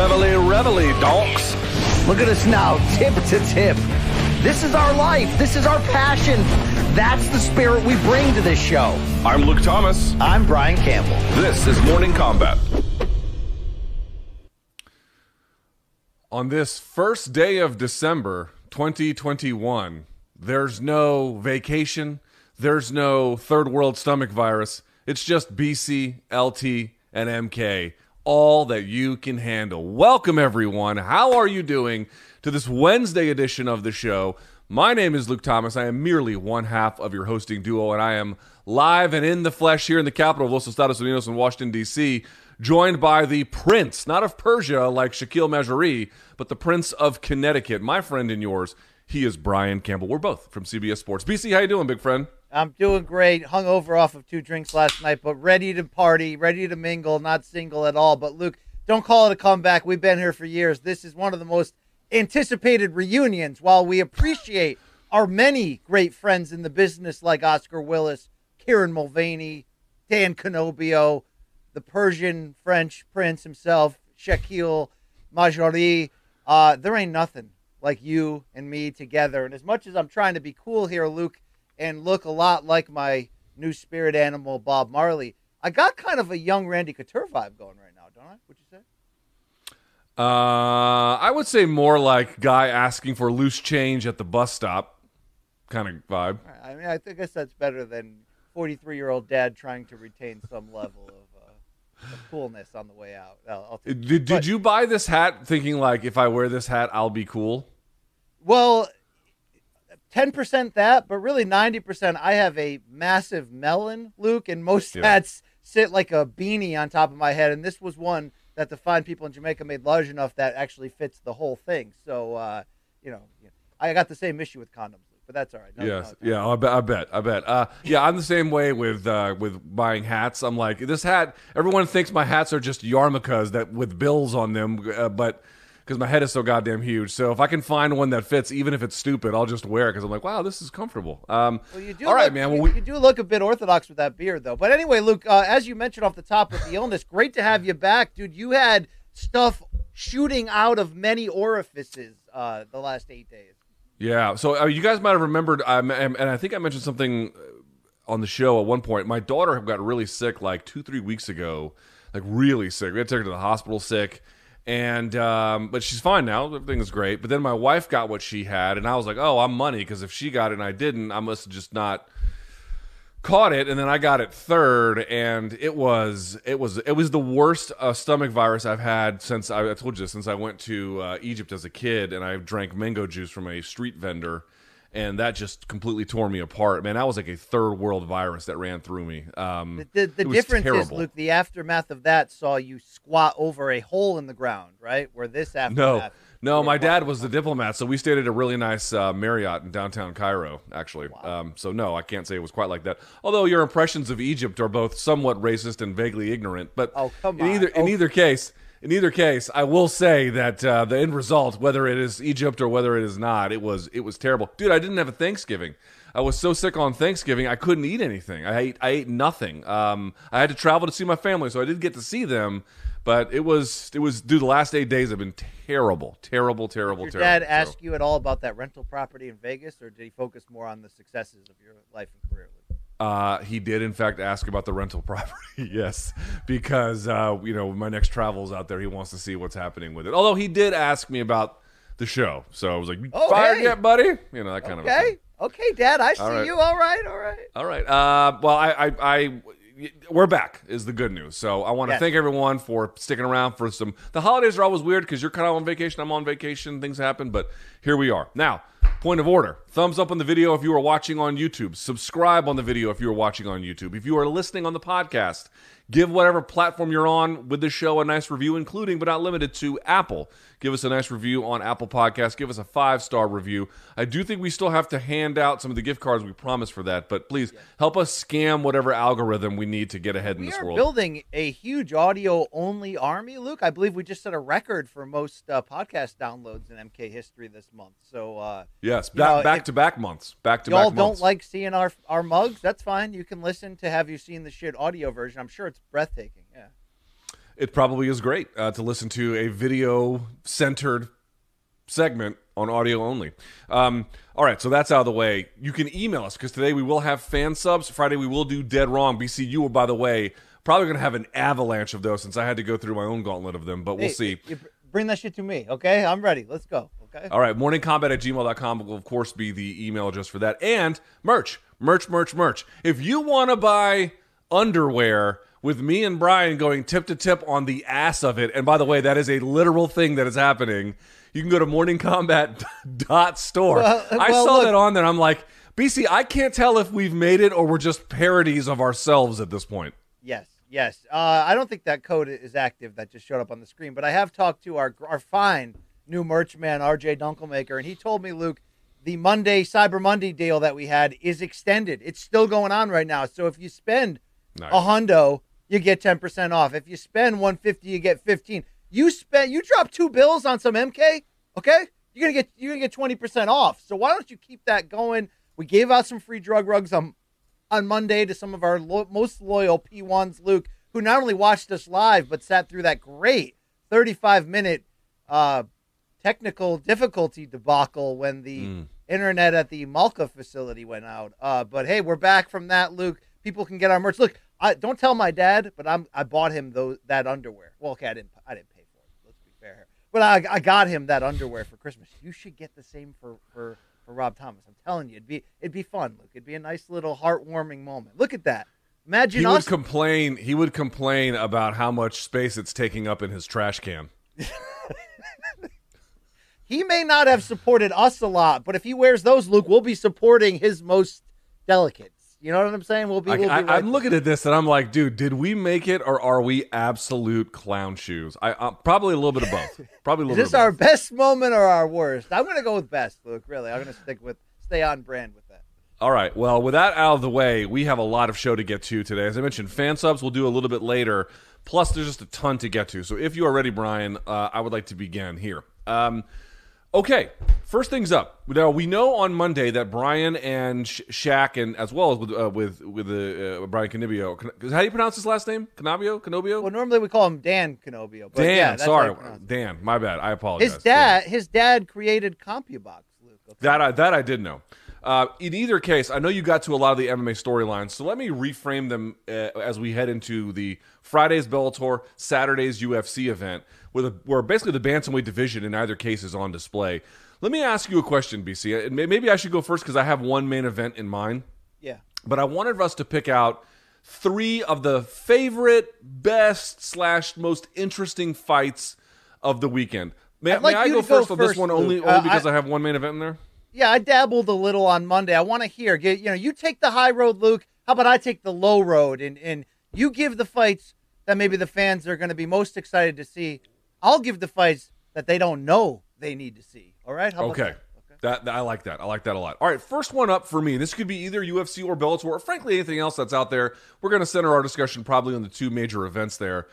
Reveille, reveille, donks. Look at us now, tip to tip. This is our life. This is our passion. That's the spirit we bring to this show. I'm Luke Thomas. I'm Brian Campbell. This is Morning Kombat. On this first day of December 2021, there's no vacation, there's no third world stomach virus. It's just BC, LT, and MK, all that you can handle. Welcome, everyone. How are you doing to this Wednesday edition of the show? My name is Luke Thomas. I am merely one half of your hosting duo, and I am live and in the flesh here in the capital of Los Estados Unidos in Washington, D.C., joined by the Prince, not of Persia like Shakiel Mahjouri, but the Prince of Connecticut, my friend and yours. He is Brian Campbell. We're both from CBS Sports. BC, how you doing, big friend? I'm doing great. Hung over off of two drinks last night, but ready to party, ready to mingle, not single at all. But Luke, don't call it a comeback. We've been here for years. This is one of the most anticipated reunions. While we appreciate our many great friends in the business like Oscar Willis, Kieran Mulvaney, Dan Canobbio, the Persian French prince himself, Shakiel Mahjouri, uh, there ain't nothing like you and me together. And as much as I'm trying to be cool here, Luke, and look a lot like my new spirit animal, Bob Marley, I got kind of a young Randy Couture vibe going right now, don't I? Would you say? Uh, I would say more like guy asking for loose change at the bus stop kind of vibe. I mean, I think- guess that's better than 43 year old dad trying to retain some level of, uh, of coolness on the way out. I'll, I'll Did, did you buy this hat thinking like if I wear this hat I'll be cool? Well, 10% that, but really 90% I have a massive melon, Luke, and most Yeah. hats sit like a beanie on top of my head. And this was one that the fine people in Jamaica made large enough that actually fits the whole thing. So, uh, you know, I got the same issue with condoms, but that's all right. No- yes, no- yeah, I bet, I bet, I bet. Uh, yeah, I'm the same way with uh, with buying hats. I'm like this hat. Everyone thinks my hats are just yarmulkes that with bills on them, uh, but because my head is so goddamn huge. So if I can find one that fits, even if it's stupid, I'll just wear it because I'm like, wow, this is comfortable. Um, Well, you do all right, look, man. You, Well, we, you do look a bit orthodox with that beard, though. But anyway, Luke, uh, as you mentioned off the top with the illness, great to have you back, dude. You had stuff shooting out of many orifices uh, the last eight days. Yeah. So uh, you guys might have remembered, um, and and I think I mentioned something uh, on the show at one point. My daughter got really sick like two, three weeks ago, like really sick. We had to take her to the hospital sick, and um, but she's fine now. Everything is great. But then my wife got what she had, and I was like, oh, I'm money because if she got it and I didn't, I must have just not caught it and then I got it third and it was it was it was the worst uh, stomach virus I've had since I, I told you this, since I went to uh, Egypt as a kid and I drank mango juice from a street vendor and that just completely tore me apart man that was like a third world virus that ran through me um The, the, the difference is. Luke, the aftermath of that saw you squat over a hole in the ground, right? Where this aftermath. No, no, my dad was the diplomat, so we stayed at a really nice uh, Marriott in downtown Cairo, actually. Um, so no, I can't say it was quite like that. Although your impressions of Egypt are both somewhat racist and vaguely ignorant, but Oh, come in on. either in Oh. either case, in either case, I will say that uh, the end result, whether it is Egypt or whether it is not, it was it was terrible, dude. I didn't have a Thanksgiving. I was so sick on Thanksgiving, I couldn't eat anything. I ate I ate nothing. Um, I had to travel to see my family, so I did get to see them. But it was it was dude. The last eight days have been terrible, terrible, terrible, Did your terrible. dad So- ask you at all about that rental property in Vegas, or did he focus more on the successes of your life and career? Uh, he did, in fact, ask about the rental property. yes, because uh, you know my next travels out there. He wants to see what's happening with it. Although he did ask me about the show, so I was like, "You Oh, "Fired hey. yet, buddy?" You know that kind of a Okay. Okay, Dad. I see right. you. All right. All right. All right. Uh, well, I, I, I, we're back is the good news. So I want to Yes. thank everyone for sticking around for some. The holidays are always weird because you're kind of on vacation. I'm on vacation. Things happen, but here we are. Now, point of order: thumbs up on the video if you are watching on YouTube. Subscribe on the video if you are watching on YouTube. If you are listening on the podcast, give whatever platform you're on with the show a nice review, including but not limited to Apple. Give us a nice review on Apple Podcasts. Give us a five star review. I do think we still have to hand out some of the gift cards we promised for that, but please help us scam whatever algorithm we need to get ahead in this world. building a huge audio only army, Luke. I believe we just set a record for most uh, podcast downloads in MK history this month. So, uh, yes, back, know, back to back months. Back to y'all back don't like seeing our our mugs. That's fine. You can listen to Have You Seen the Shit audio version. I'm sure it's breathtaking. Yeah. it probably is great uh, to listen to a video centered segment on audio only. Um, all right, so that's out of the way. You can email us because today we will have fan subs. Friday we will do Dead Wrong. BC, you will, by the way, probably going to have an avalanche of those since I had to go through my own gauntlet of them, but we'll Hey, see. bring that shit to me, okay? I'm ready. Let's go. Okay. All right, morningkombat at gmail.com will, of course, be the email address for that. And merch, merch, merch, merch. If you want to buy underwear with me and Brian going tip to tip on the ass of it, and by the way, that is a literal thing that is happening, you can go to morningkombat.store. Well, I saw look- that on there. I'm like, BC, I can't tell if we've made it or we're just parodies of ourselves at this point. Yes, yes. Uh, I don't think that code is active that just showed up on the screen, but I have talked to our our fine new merch man, RJ Dunkelmaker, and he told me, Luke, the Monday Cyber Monday deal that we had is extended. It's still going on right now. So if you spend Nice. a hundo, you get ten percent off. If you spend one fifty, you get fifteen. You spend you drop two bills on some MK, okay? You're gonna get you're gonna get twenty percent off. So why don't you keep that going? We gave out some free drug rugs on on Monday to some of our lo- most loyal P1s, Luke, who not only watched us live but sat through that great 35 minute uh, technical difficulty debacle when the internet at the Malka facility went out. Uh, but hey, we're back from that, Luke. People can get our merch. Look, I don't tell my dad, but I'm I bought him those that underwear. Well, okay, I didn't I didn't pay for it. Let's be fair here. But I, I got him that underwear for Christmas. You should get the same for for for Rob Thomas. I'm telling you, it'd be it'd be fun, Luke. It'd be a nice little heartwarming moment. Look at that. Imagine He would complain. He would complain about how much space it's taking up in his trash can. he may not have supported us a lot, but if he wears those, Luke, we'll be supporting his most delicates. You know what I'm saying? We'll be. We'll I, right I'm looking at this and I'm like, dude, did we make it or are we absolute clown shoes? I uh, probably a little bit of both. Probably a Is this our both. best moment or our worst? I'm gonna go with best, Luke. Really, I'm gonna stick with stay on brand with that. All right. Well, with that out of the way, we have a lot of show to get to today. As I mentioned, fan subs we'll do a little bit later. Plus, there's just a ton to get to. So if you are ready, Brian, uh, I would like to begin here. Um, okay. First things up. Now we know on Monday that Brian and Sh- Shaq, and as well as with uh, with with the uh, Brian Canibio. Can- How do you pronounce his last name? Canabio? Canobio? Well, normally we call him Dan Canobbio. But Dan. yeah, that's sorry, I pronounce it. Dan. My bad. I apologize. His Dan. dad, his dad created CompuBox, Luke. okay? That I, that I did know. Uh, in either case, I know you got to a lot of the MMA storylines, so let me reframe them uh, as we head into the Friday's Bellator, Saturday's UFC event, where, the, where basically the bantamweight division in either case is on display. Let me ask you a question, BC. And Maybe I should go first because I have one main event in mind Yeah. but I wanted us to pick out three of the favorite, best slash most interesting fights of the weekend. May, may I go go first on this one only, only Uh, because I- I, have one main event in there? Yeah, I dabbled a little on Monday. I want to hear. Get you know, you take the high road, Luke. How about I take the low road, and and you give the fights that maybe the fans are going to be most excited to see. I'll give the fights that they don't know they need to see. All right? How about Okay. that? That, that- I like that. I like that a lot. All right, first one up for me. This could be either UFC or Bellator, or frankly anything else that's out there. We're going to center our discussion probably on the two major events there.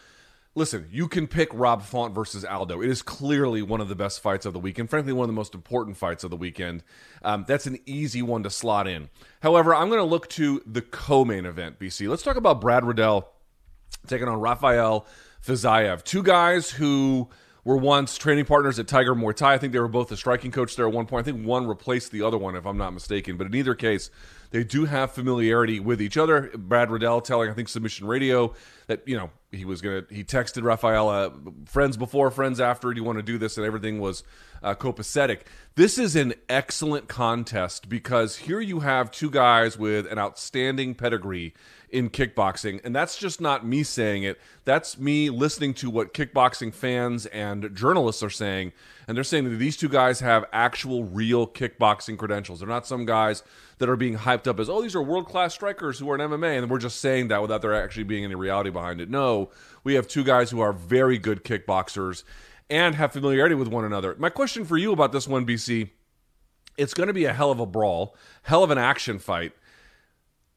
Listen, you can pick Rob Font versus Aldo. It is clearly one of the best fights of the weekend. Frankly, one of the most important fights of the weekend. Um, that's an easy one to slot in. However, I'm going to look to the co-main event. BC. Let's talk about Brad Riddell taking on Rafael Fiziev. Two guys who were once training partners at Tiger Muay Thai. I think they were both the striking coach there at one point. I think one replaced the other one, if I'm not mistaken. But in either case, They do have familiarity with each other. Brad Riddell telling, I think, Submission Radio that, you know, he was going to, he texted Rafaela, friends before, friends after, do you want to do this? And everything was uh, copacetic. This is an excellent contest because here you have two guys with an outstanding pedigree in kickboxing. And that's just not me saying it. That's me listening to what kickboxing fans and journalists are saying. And they're saying that these two guys have actual, real kickboxing credentials. They're not some guys that are being hyped up as, oh, these are world class strikers who are in MMA. And we're just saying that without there actually being any reality behind it. No, we have two guys who are very good kickboxers and have familiarity with one another. My question for you about this one, BC, it's going to be a hell of a brawl, hell of an action fight.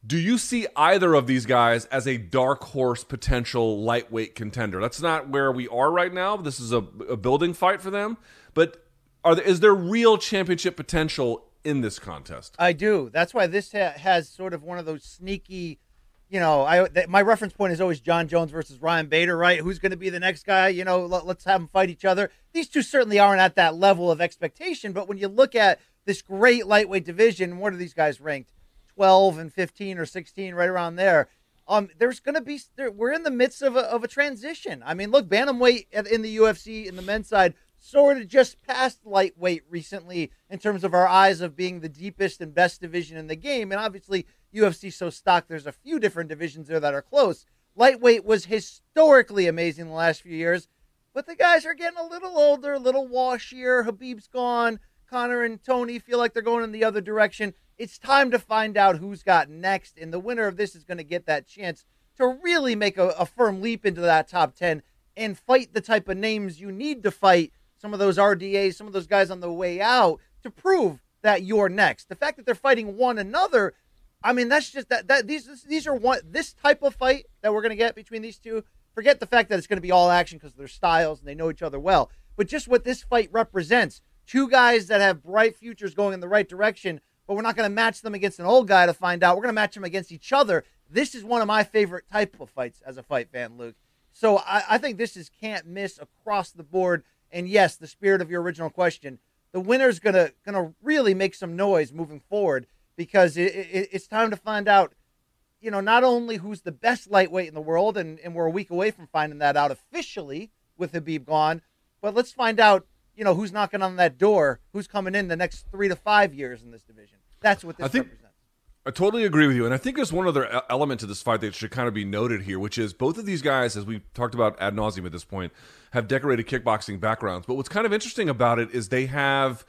Do you see either of these guys as a dark horse potential lightweight contender? That's not where we are right now. This is a, a building fight for them. But are there, is there real championship potential in this contest? I do. That's why this ha- has sort of one of those sneaky, you know, I th- my reference point is always John Jones versus Ryan Bader, right? Who's going to be the next guy? You know, let, let's have them fight each other. These two certainly aren't at that level of expectation, but when you look at this great lightweight division, what are these guys ranked? 12 and 15 or 16, right around there. Um, there's going to be there, we're in the midst of a, of a transition. I mean, look, bantamweight in the UFC in the men's side sort of just passed lightweight recently in terms of our eyes of being the deepest and best division in the game. And obviously, UFC so stocked. There's a few different divisions there that are close. Lightweight was historically amazing the last few years, but the guys are getting a little older, a little washier. Khabib's gone. Conor and Tony feel like they're going in the other direction. It's time to find out who's got next, and the winner of this is going to get that chance to really make a, a firm leap into that top 10 and fight the type of names you need to fight some of those RDAs, some of those guys on the way out to prove that you're next. The fact that they're fighting one another, I mean, that's just that that these these are one this type of fight that we're going to get between these two. Forget the fact that it's going to be all action because their styles and they know each other well, but just what this fight represents. Two guys that have bright futures going in the right direction but we're not going to match them against an old guy to find out. We're going to match them against each other. This is one of my favorite type of fights as a fight fan, Luke. So I, I think this is can't miss across the board. And yes, the spirit of your original question, the winner's gonna gonna really make some noise moving forward because it, it, it's time to find out. You know, not only who's the best lightweight in the world, and, and we're a week away from finding that out officially with Khabib gone, but let's find out you know, who's knocking on that door, who's coming in the next three to five years in this division. That's what this I think, represents. I totally agree with you. And I think there's one other element to this fight that should kind of be noted here, which is both of these guys, as we talked about ad nauseum at this point, have decorated kickboxing backgrounds. But what's kind of interesting about it is they have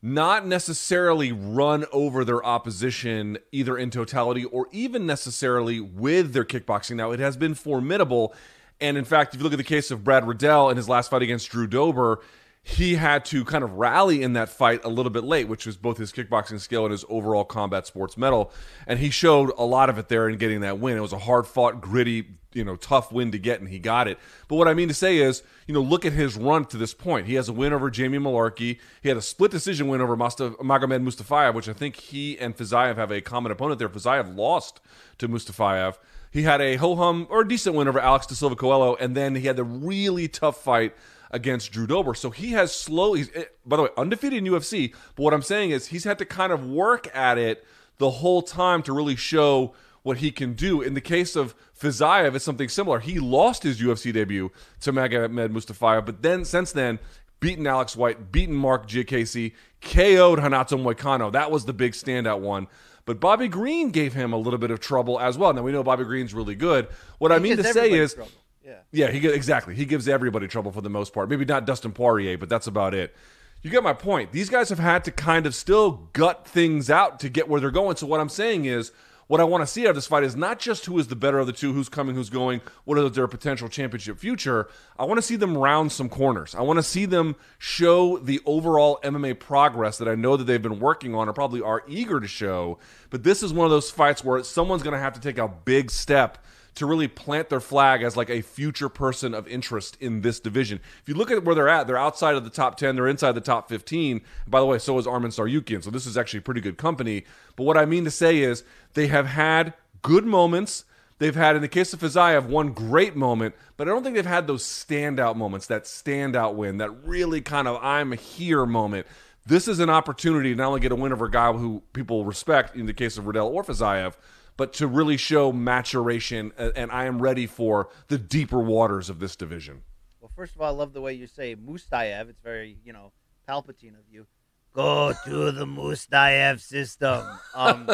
not necessarily run over their opposition either in totality or even necessarily with their kickboxing. Now, it has been formidable. And in fact, if you look at the case of Brad Riddell in his last fight against Drew Dober, he had to kind of rally in that fight a little bit late, which was both his kickboxing skill and his overall combat sports medal. And he showed a lot of it there in getting that win. It was a hard fought, gritty, you know, tough win to get, and he got it. But what I mean to say is, you know, look at his run to this point. He has a win over Jamie Mullarkey. He had a split decision win over Magomed Mustafayev, which I think he and Fiziev have a common opponent there. Fiziev lost to Mustafayev. He had a ho hum or decent win over Alex da Silva Coelho, and then he had the really tough fight against Drew Dober. So he has slowly, eh, by the way, undefeated in UFC. But what I'm saying is he's had to kind of work at it the whole time to really show what he can do. In the case of Fiziev, it's something similar. He lost his UFC debut to Magomed Mustafayev, but then since then, beaten Alex White, beaten Marc Diakiese, KO'd Renato Moicano. That was the big standout one. But Bobby Green gave him a little bit of trouble as well. Now we know Bobby Green's really good. What he I mean to say is, trouble. Yeah. Yeah, he exactly. He gives everybody trouble for the most part. Maybe not Dustin Poirier, but that's about it. You get my point. These guys have had to kind of still gut things out to get where they're going. So what I'm saying is what I want to see out of this fight is not just who is the better of the two, who's coming, who's going, what is their potential championship future. I want to see them round some corners. I want to see them show the overall MMA progress that I know that they've been working on or probably are eager to show. But this is one of those fights where someone's going to have to take a big step to really plant their flag as like a future person of interest in this division. If you look at where they're at, they're outside of the top 10, they're inside the top 15. By the way, so is Arman Tsarukyan. So this is actually pretty good company. But what I mean to say is they have had good moments. They've had, in the case of Fiziev, one great moment, but I don't think they've had those standout moments, that standout win, that really kind of I'm here moment. this is an opportunity to not only get a win over a guy who people respect in the case of Riddell or Fiziev, but to really show maturation. And I am ready for the deeper waters of this division. Well, first of all, I love the way you say Mustayev. It's very, you know, Palpatine of you. Go to the Mustayev system. Um,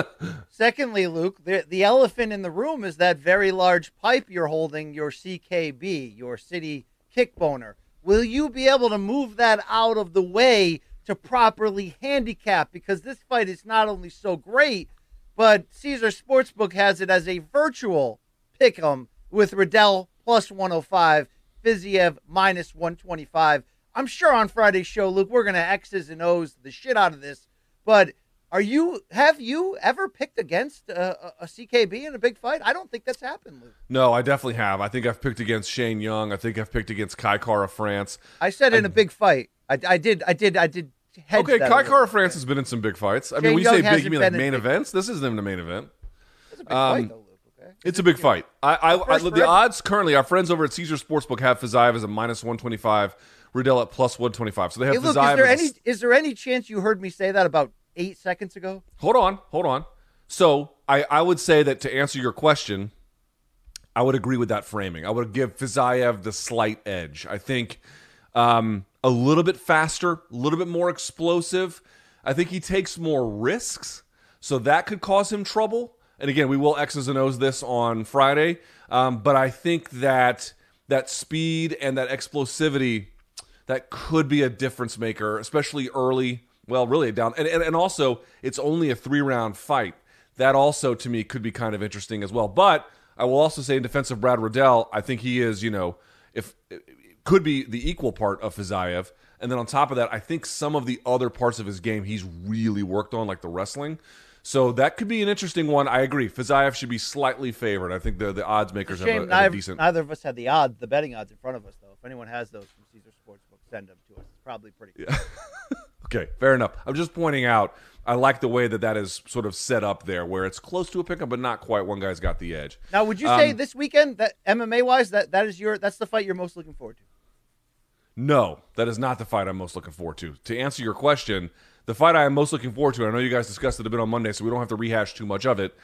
secondly, Luke, the, the elephant in the room is that very large pipe you're holding, your CKB, your city kickboner. Will you be able to move that out of the way to properly handicap? Because this fight is not only so great, but Caesars Sportsbook has it as a virtual pick 'em with Riddell plus 105, Fiziev minus 125. I'm sure on Friday's show, Luke, we're gonna X's and O's the shit out of this. But are you have you ever picked against a, a, a CKB in a big fight? I don't think that's happened, Luke. No, I definitely have. I think I've picked against Shane Young. I think I've picked against Kai Kara France. I said in a big fight. I, I did. I did. I did. Okay, Kai Kara. France has been in some big fights. I mean, when you Young say big, you mean like main events? This isn't even a main event. It's a big Um, fight, though, Luke. Okay. It's a big fight. I, I, I the forever. odds currently, our friends over at Caesars Sportsbook have Fiziev as a minus one twenty five, Riddell at plus one twenty five. So they have Hey, Luke, Fiziev is there as a- any is there any chance you heard me say that about eight seconds ago? Hold on, hold on. So I, I would say that to answer your question, I would agree with that framing. I would give Fiziev the slight edge. I think um, a little bit faster, a little bit more explosive. I think he takes more risks, so that could cause him trouble. And again, we will X's and O's this on Friday, um, but I think that that speed and that explosivity that could be a difference maker, especially early. Well, really down, and, and and also it's only a three round fight. That also to me could be kind of interesting as well. But I will also say in defense of Brad Riddell, I think he is you know if could be the equal part of Fiziev. And then on top of that, I think some of the other parts of his game he's really worked on, like the wrestling. So that could be an interesting one. I agree. Fiziev should be slightly favored. I think the the odds makers have a, have a neither, decent. neither of us had the odds, the betting odds in front of us, though. If anyone has those from Caesars Sportsbook, send them to us. It's probably pretty. Cool. Okay, fair enough. I'm just pointing out. I like the way that that is sort of set up there, where it's close to a pickup, but not quite. One guy's got the edge. Now, would you say Um, this weekend that MMA wise that that is your that's the fight you're most looking forward to? No, that is not the fight I'm most looking forward to. To answer your question, the fight I am most looking forward to, I know you guys discussed it a bit on Monday, so we don't have to rehash too much of it,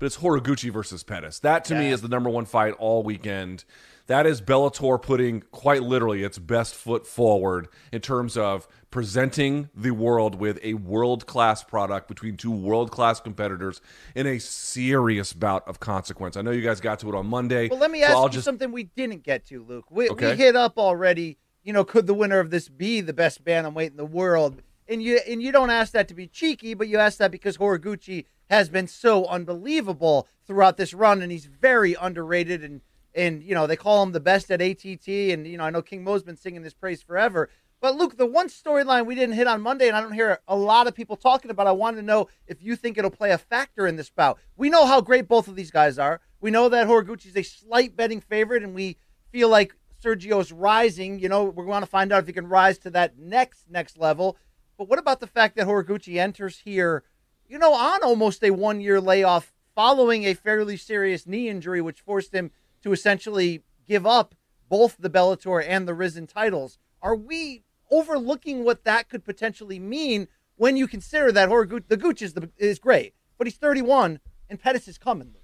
but it's Horiguchi versus Pettis. That to me is the number one fight all weekend. That is Bellator putting quite literally its best foot forward in terms of presenting the world with a world class product between two world class competitors in a serious bout of consequence. I know you guys got to it on Monday. Well, let me so ask I'll you just something we didn't get to, Luke. We, Okay. we hit up already. You know, could the winner of this be the best bantamweight in the world? And you and you don't ask that to be cheeky, but you ask that because Horiguchi has been so unbelievable throughout this run, and he's very underrated. And and you know they call him the best at ATT, and you know I know King Mo's been singing this praise forever. But Luke, the one storyline we didn't hit on Monday, and I don't hear a lot of people talking about. I wanted to know if you think it'll play a factor in this bout. We know how great both of these guys are. We know that Horiguchi's a slight betting favorite, and we feel like Sergio's rising. You know, we want to find out if he can rise to that next next level. But what about the fact that Horiguchi enters here, you know, on almost a one year layoff following a fairly serious knee injury, which forced him to essentially give up both the Bellator and the Rizin titles? Are we overlooking what that could potentially mean when you consider that Horiguchi, the is, the, is great, but he's 31 and Pettis is coming.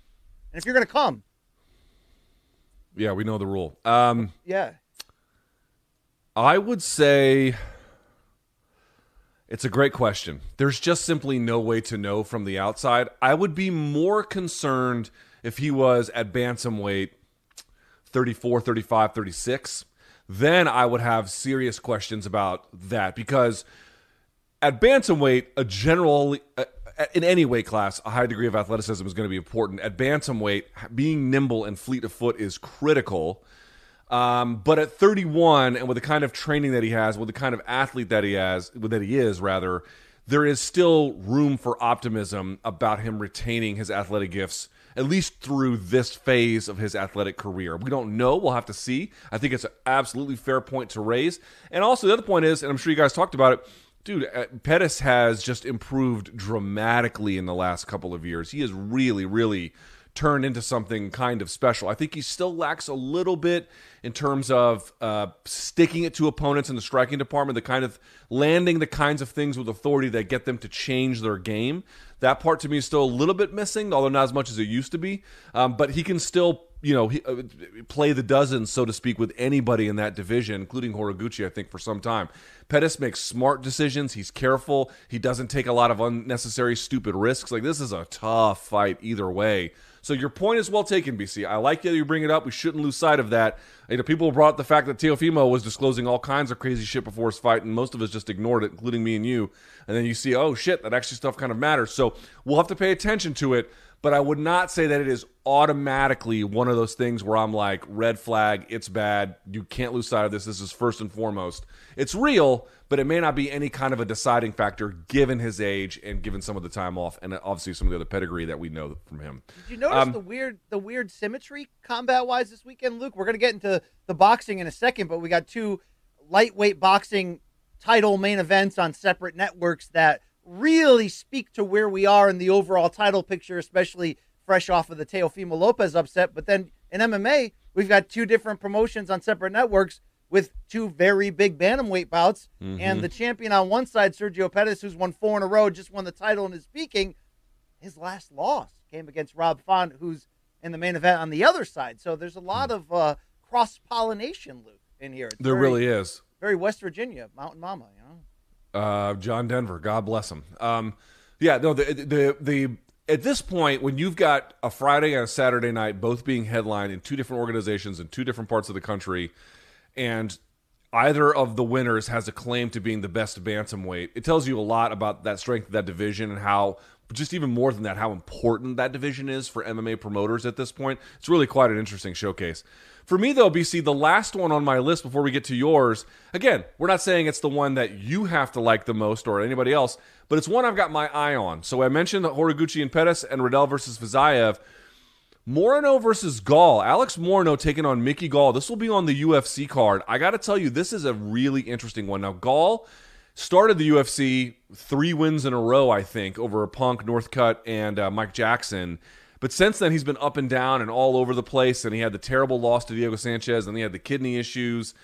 And if you're going to come, yeah, we know the rule. Um, yeah. I would say it's a great question. There's just simply no way to know from the outside. I would be more concerned if he was at bantamweight 34, 35, 36. Then I would have serious questions about that because at bantamweight, a general in any weight class, a high degree of athleticism is going to be important. At bantamweight, being nimble and fleet of foot is critical. Um, but at 31, and with the kind of training that he has, with the kind of athlete that he has, that he is rather, there is still room for optimism about him retaining his athletic gifts at least through this phase of his athletic career. We don't know. We'll have to see. I think it's an absolutely fair point to raise. And also, the other point is, and I'm sure you guys talked about it, dude, uh, Pettis has just improved dramatically in the last couple of years. He has really, really turned into something kind of special. I think he still lacks a little bit in terms of uh, sticking it to opponents in the striking department, the kind of landing the kinds of things with authority that get them to change their game. That part to me is still a little bit missing, although not as much as it used to be. Um, but he can still you know, uh, play the dozens, so to speak, with anybody in that division, including Horiguchi, I think, for some time. Pettis makes smart decisions. He's careful. He doesn't take a lot of unnecessary, stupid risks. Like, this is a tough fight either way. So your point is well taken, BC. I like that you bring it up. We shouldn't lose sight of that. You know, people brought the fact that Teofimo was disclosing all kinds of crazy shit before his fight, and most of us just ignored it, including me and you. And then you see, oh shit, that actually stuff kind of matters. So we'll have to pay attention to it but I would not say that it is automatically one of those things where I'm like, red flag, it's bad. You can't lose sight of this. This is first and foremost. It's real, but it may not be any kind of a deciding factor given his age and given some of the time off and obviously some of the other pedigree that we know from him. Did you notice um, the weird the weird symmetry combat wise this weekend, Luke? We're gonna get into the boxing in a second, but we got two lightweight boxing title main events on separate networks that really speak to where we are in the overall title picture, especially fresh off of the Teofimo Lopez upset. But then in MMA, we've got two different promotions on separate networks with two very big bantamweight bouts. Mm-hmm. And the champion on one side, Sergio Pettis, who's won four in a row, just won the title and is speaking. His last loss came against Rob Font, who's in the main event on the other side. So there's a lot mm. of uh, cross pollination, Luke, in here. It's there very, really is. Very West Virginia, Mountain Mama, you know. Uh, John Denver, God bless him. Um, yeah, no, the, the the at this point when you've got a Friday and a Saturday night both being headlined in two different organizations in two different parts of the country, and either of the winners has a claim to being the best bantamweight, it tells you a lot about that strength of that division and how just even more than that, how important that division is for MMA promoters at this point. It's really quite an interesting showcase. For me, though, BC, the last one on my list before we get to yours, again, we're not saying it's the one that you have to like the most or anybody else, but it's one I've got my eye on. So I mentioned Horiguchi and Pettis and Riddell versus Fiziev. Morono versus Gall. Alex Morono taking on Mickey Gall. This will be on the UFC card. I got to tell you, this is a really interesting one. Now, Gall started the UFC three wins in a row, I think, over a Punk, Northcutt, and uh, Mike Jackson. But since then, he's been up and down and all over the place. And he had the terrible loss to Diego Sanchez, and he had the kidney issues.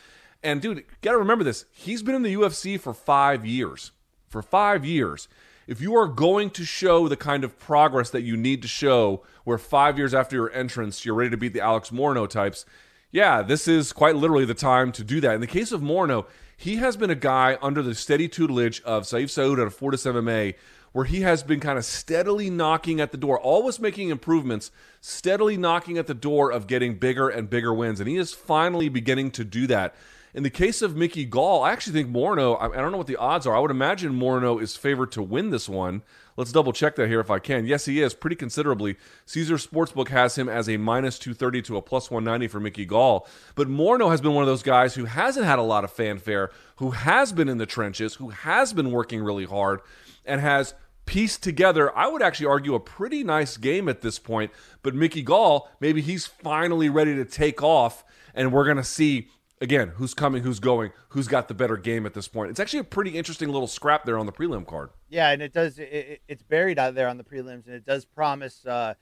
And dude, got to remember this: he's been in the UFC for five years. For five years. If you are going to show the kind of progress that you need to show, where five years after your entrance, you're ready to beat the Alex Morono types, yeah, this is quite literally the time to do that. In the case of Morono, he has been a guy under the steady tutelage of Sayif Saud out of Fortis MMA where he has been kind of steadily knocking at the door, always making improvements, steadily knocking at the door of getting bigger and bigger wins. And he is finally beginning to do that. In the case of Mickey Gall, I actually think Morono, I don't know what the odds are. I would imagine Morono is favored to win this one. Let's double check that here if I can. Yes, he is pretty considerably. Caesars Sportsbook has him as a minus 230 to a plus 190 for Mickey Gall. But Morono has been one of those guys who hasn't had a lot of fanfare, who has been in the trenches, who has been working really hard, and has pieced together, I would actually argue, a pretty nice game at this point. But Mickey Gall, maybe he's finally ready to take off, and we're going to see again who's coming, who's going, who's got the better game at this point. It's actually a pretty interesting little scrap there on the prelim card. Yeah, and it does. It, it's buried out there on the prelims, and it does promise. Uh,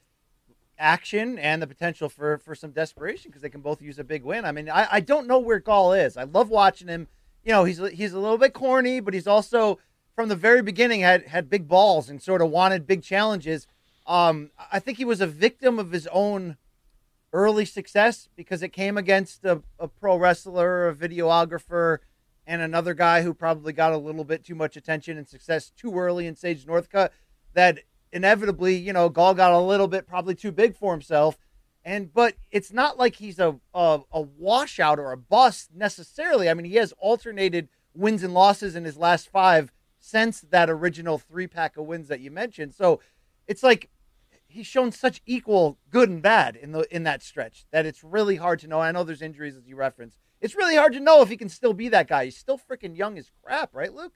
action and the potential for for some desperation because they can both use a big win. I mean, I, I don't know where Gall is. I love watching him. You know, he's he's a little bit corny, but he's also from the very beginning had had big balls and sort of wanted big challenges. Um, I think he was a victim of his own early success because it came against a, a pro wrestler, a videographer, and another guy who probably got a little bit too much attention and success too early in Sage Northcutt. That inevitably, you know, Gall got a little bit probably too big for himself. And but it's not like he's a, a a washout or a bust necessarily. I mean, he has alternated wins and losses in his last five since that original three pack of wins that you mentioned. So it's like he's shown such equal good and bad in the in that stretch that it's really hard to know. I know there's injuries as you reference. It's really hard to know if he can still be that guy. He's still freaking young as crap, right, Luke?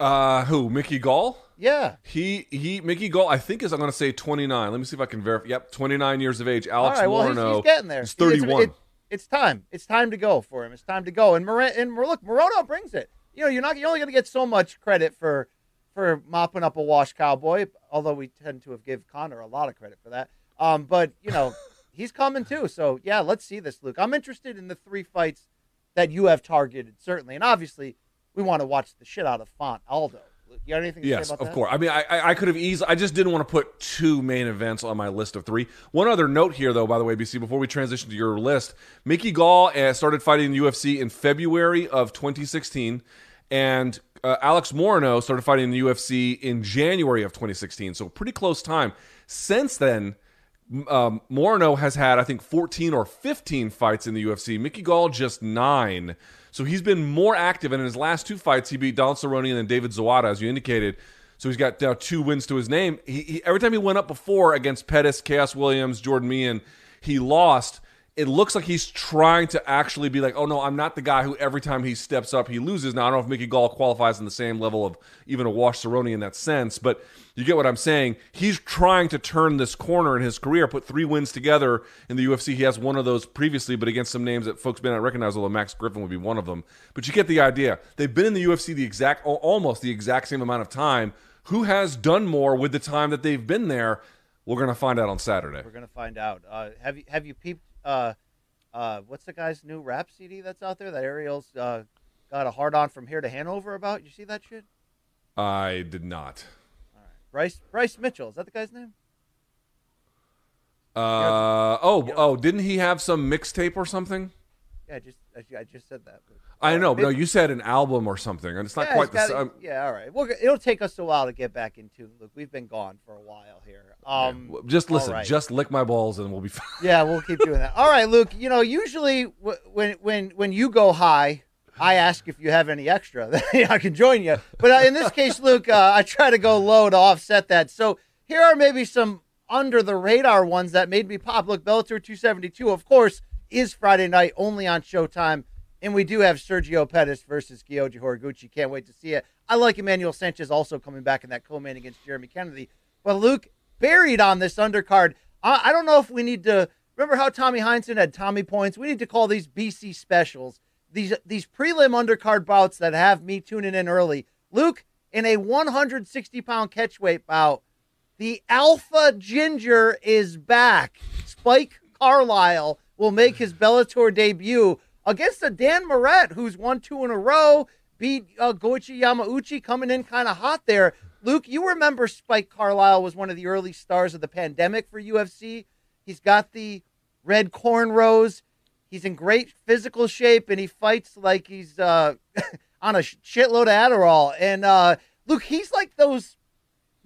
Uh, who? Mickey Gall? Yeah. He he Mickey Gall. I think is I'm going to say 29. Let me see if I can verify. Yep, 29 years of age. Alex All right, well, Morono. He's, he's getting there. He's 31. It's, it, it's time. It's time to go for him. It's time to go. And Mar- and look, Morono brings it you know, you're not you're only going to get so much credit for for mopping up a wash cowboy, although we tend to have give Conor a lot of credit for that. Um, but you know, he's coming too. So yeah, let's see this, Luke. I'm interested in the three fights that you have targeted, certainly, and obviously, we want to watch the shit out of Font Aldo. Luke, you got anything to Yes, say about of that? course. I mean, I, I I could have easily. I just didn't want to put two main events on my list of three. One other note here, though, by the way, BC, before we transition to your list, Mickey Gall uh, started fighting in the UFC in February of 2016, and uh, Alex Morono started fighting in the UFC in January of 2016. So pretty close time. Since then. Um, Morono has had, I think, 14 or 15 fights in the UFC. Mickey Gall just nine. So he's been more active. And in his last two fights, he beat Don Cerrone and then David Zawada, as you indicated. So he's got now two wins to his name. He, he, every time he went up before against Pettis, Khaos Williams, Jordan Meehan, he lost. It looks like he's trying to actually be like, oh no, I'm not the guy who every time he steps up he loses. Now I don't know if Mickey Gall qualifies in the same level of even a Wash Cerrone in that sense, but you get what I'm saying. He's trying to turn this corner in his career, put three wins together in the UFC. He has one of those previously, but against some names that folks may not recognize, although Max Griffin would be one of them. But you get the idea. They've been in the UFC the exact, almost the exact same amount of time. Who has done more with the time that they've been there? We're going to find out on Saturday. We're gonna find out. Uh, have you have you peeped? Uh, uh, what's the guy's new rap CD that's out there that Ariel's uh, got a hard on from here to Hanover about? You see that shit? I did not. All right. Bryce Bryce Mitchell is that the guy's name? Uh, oh, oh, didn't he have some mixtape or something? Yeah, I just I, I just said that. I know, but no, you said an album or something, and it's not yeah, quite it's the same. Yeah, all right. Well, it'll take us a while to get back into. Look, we've been gone for a while here. Um, Just listen, right. just lick my balls, and we'll be fine. Yeah, we'll keep doing that. All right, Luke. You know, usually w- when when when you go high, I ask if you have any extra. I can join you. But uh, in this case, Luke, uh, I try to go low to offset that. So here are maybe some under the radar ones that made me pop. Look, Bellator 272, of course, is Friday night only on Showtime. And we do have Sergio Pettis versus Gyoji Horiguchi. Can't wait to see it. I like Emmanuel Sanchez also coming back in that co-main against Jeremy Kennedy. But Luke, buried on this undercard, I, I don't know if we need to remember how Tommy Heinsohn had Tommy points. We need to call these BC specials. These these prelim undercard bouts that have me tuning in early. Luke, in a 160 pound catchweight bout, the Alpha Ginger is back. Spike Carlisle will make his Bellator debut against a Dan Moret who's won two in a row, beat uh, Goiti Yamauchi coming in kind of hot there. Luke, you remember Spike Carlisle was one of the early stars of the pandemic for UFC. He's got the red cornrows. He's in great physical shape, and he fights like he's uh, on a shitload of Adderall. And uh, Luke, he's like those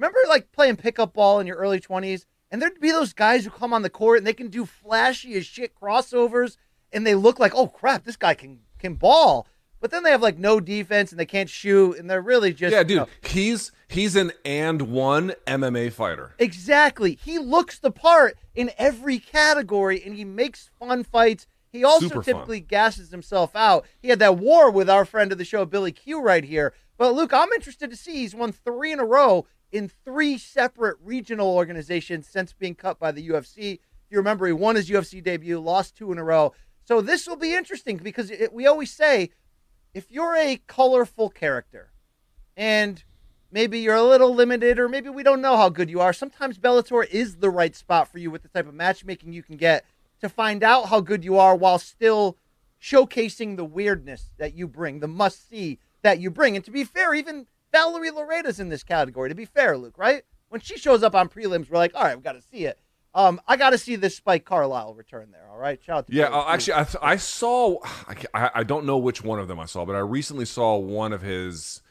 Remember, like playing pickup ball in your early 20s, and there'd be those guys who come on the court and they can do flashy as shit crossovers, and they look like, oh crap, this guy can can ball. But then they have like no defense and they can't shoot, and they're really just yeah, you dude, know- he's he's an and one MMA fighter. Exactly. He looks the part in every category and he makes fun fights. He also Super fun. typically gasses himself out. He had that war with our friend of the show, Billy Q, right here. But Luke, I'm interested to see he's won three in a row in three separate regional organizations since being cut by the UFC. If you remember, he won his UFC debut, lost two in a row. So this will be interesting because it, we always say if you're a colorful character and maybe you're a little limited or maybe we don't know how good you are sometimes bellator is the right spot for you with the type of matchmaking you can get to find out how good you are while still showcasing the weirdness that you bring the must see that you bring. And to be fair even valerie loureda's in this category to be fair luke right? When she shows up on prelims we're like all right we've got to see it um, I got to see this Spike Carlisle return there. All right, shout out to Yeah, uh, actually, I, I saw. I, I I don't know which one of them I saw, but I recently saw one of his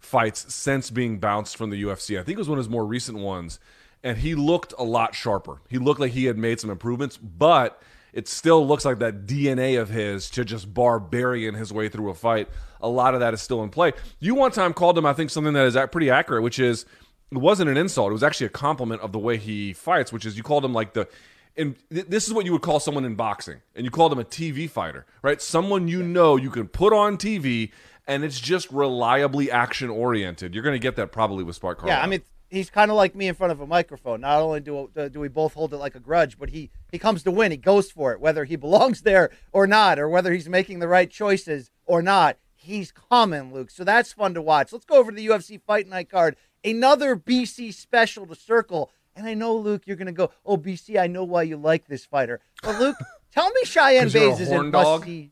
fights since being bounced from the UFC. I think it was one of his more recent ones, and he looked a lot sharper. He looked like he had made some improvements, but it still looks like that DNA of his to just barbarian his way through a fight. A lot of that is still in play. You one time called him, I think, something that is pretty accurate, which is it wasn't an insult. It was actually a compliment of the way he fights, which is you called him like the. And th- this is what you would call someone in boxing, and you called him a TV fighter, right? Someone you know you can put on TV, and it's just reliably action oriented. You're going to get that probably with Spike Carlisle. Yeah, I mean, he's kind of like me in front of a microphone. Not only do uh, do we both hold it like a grudge, but he he comes to win. He goes for it, whether he belongs there or not, or whether he's making the right choices or not. He's coming, Luke. So that's fun to watch. Let's go over to the UFC Fight Night card. Another BC special to circle And I know, Luke, you're going to go, oh, BC, I know why you like this fighter. But, Luke, tell me Cheyenne 'Cause you're a Bays isn't must see.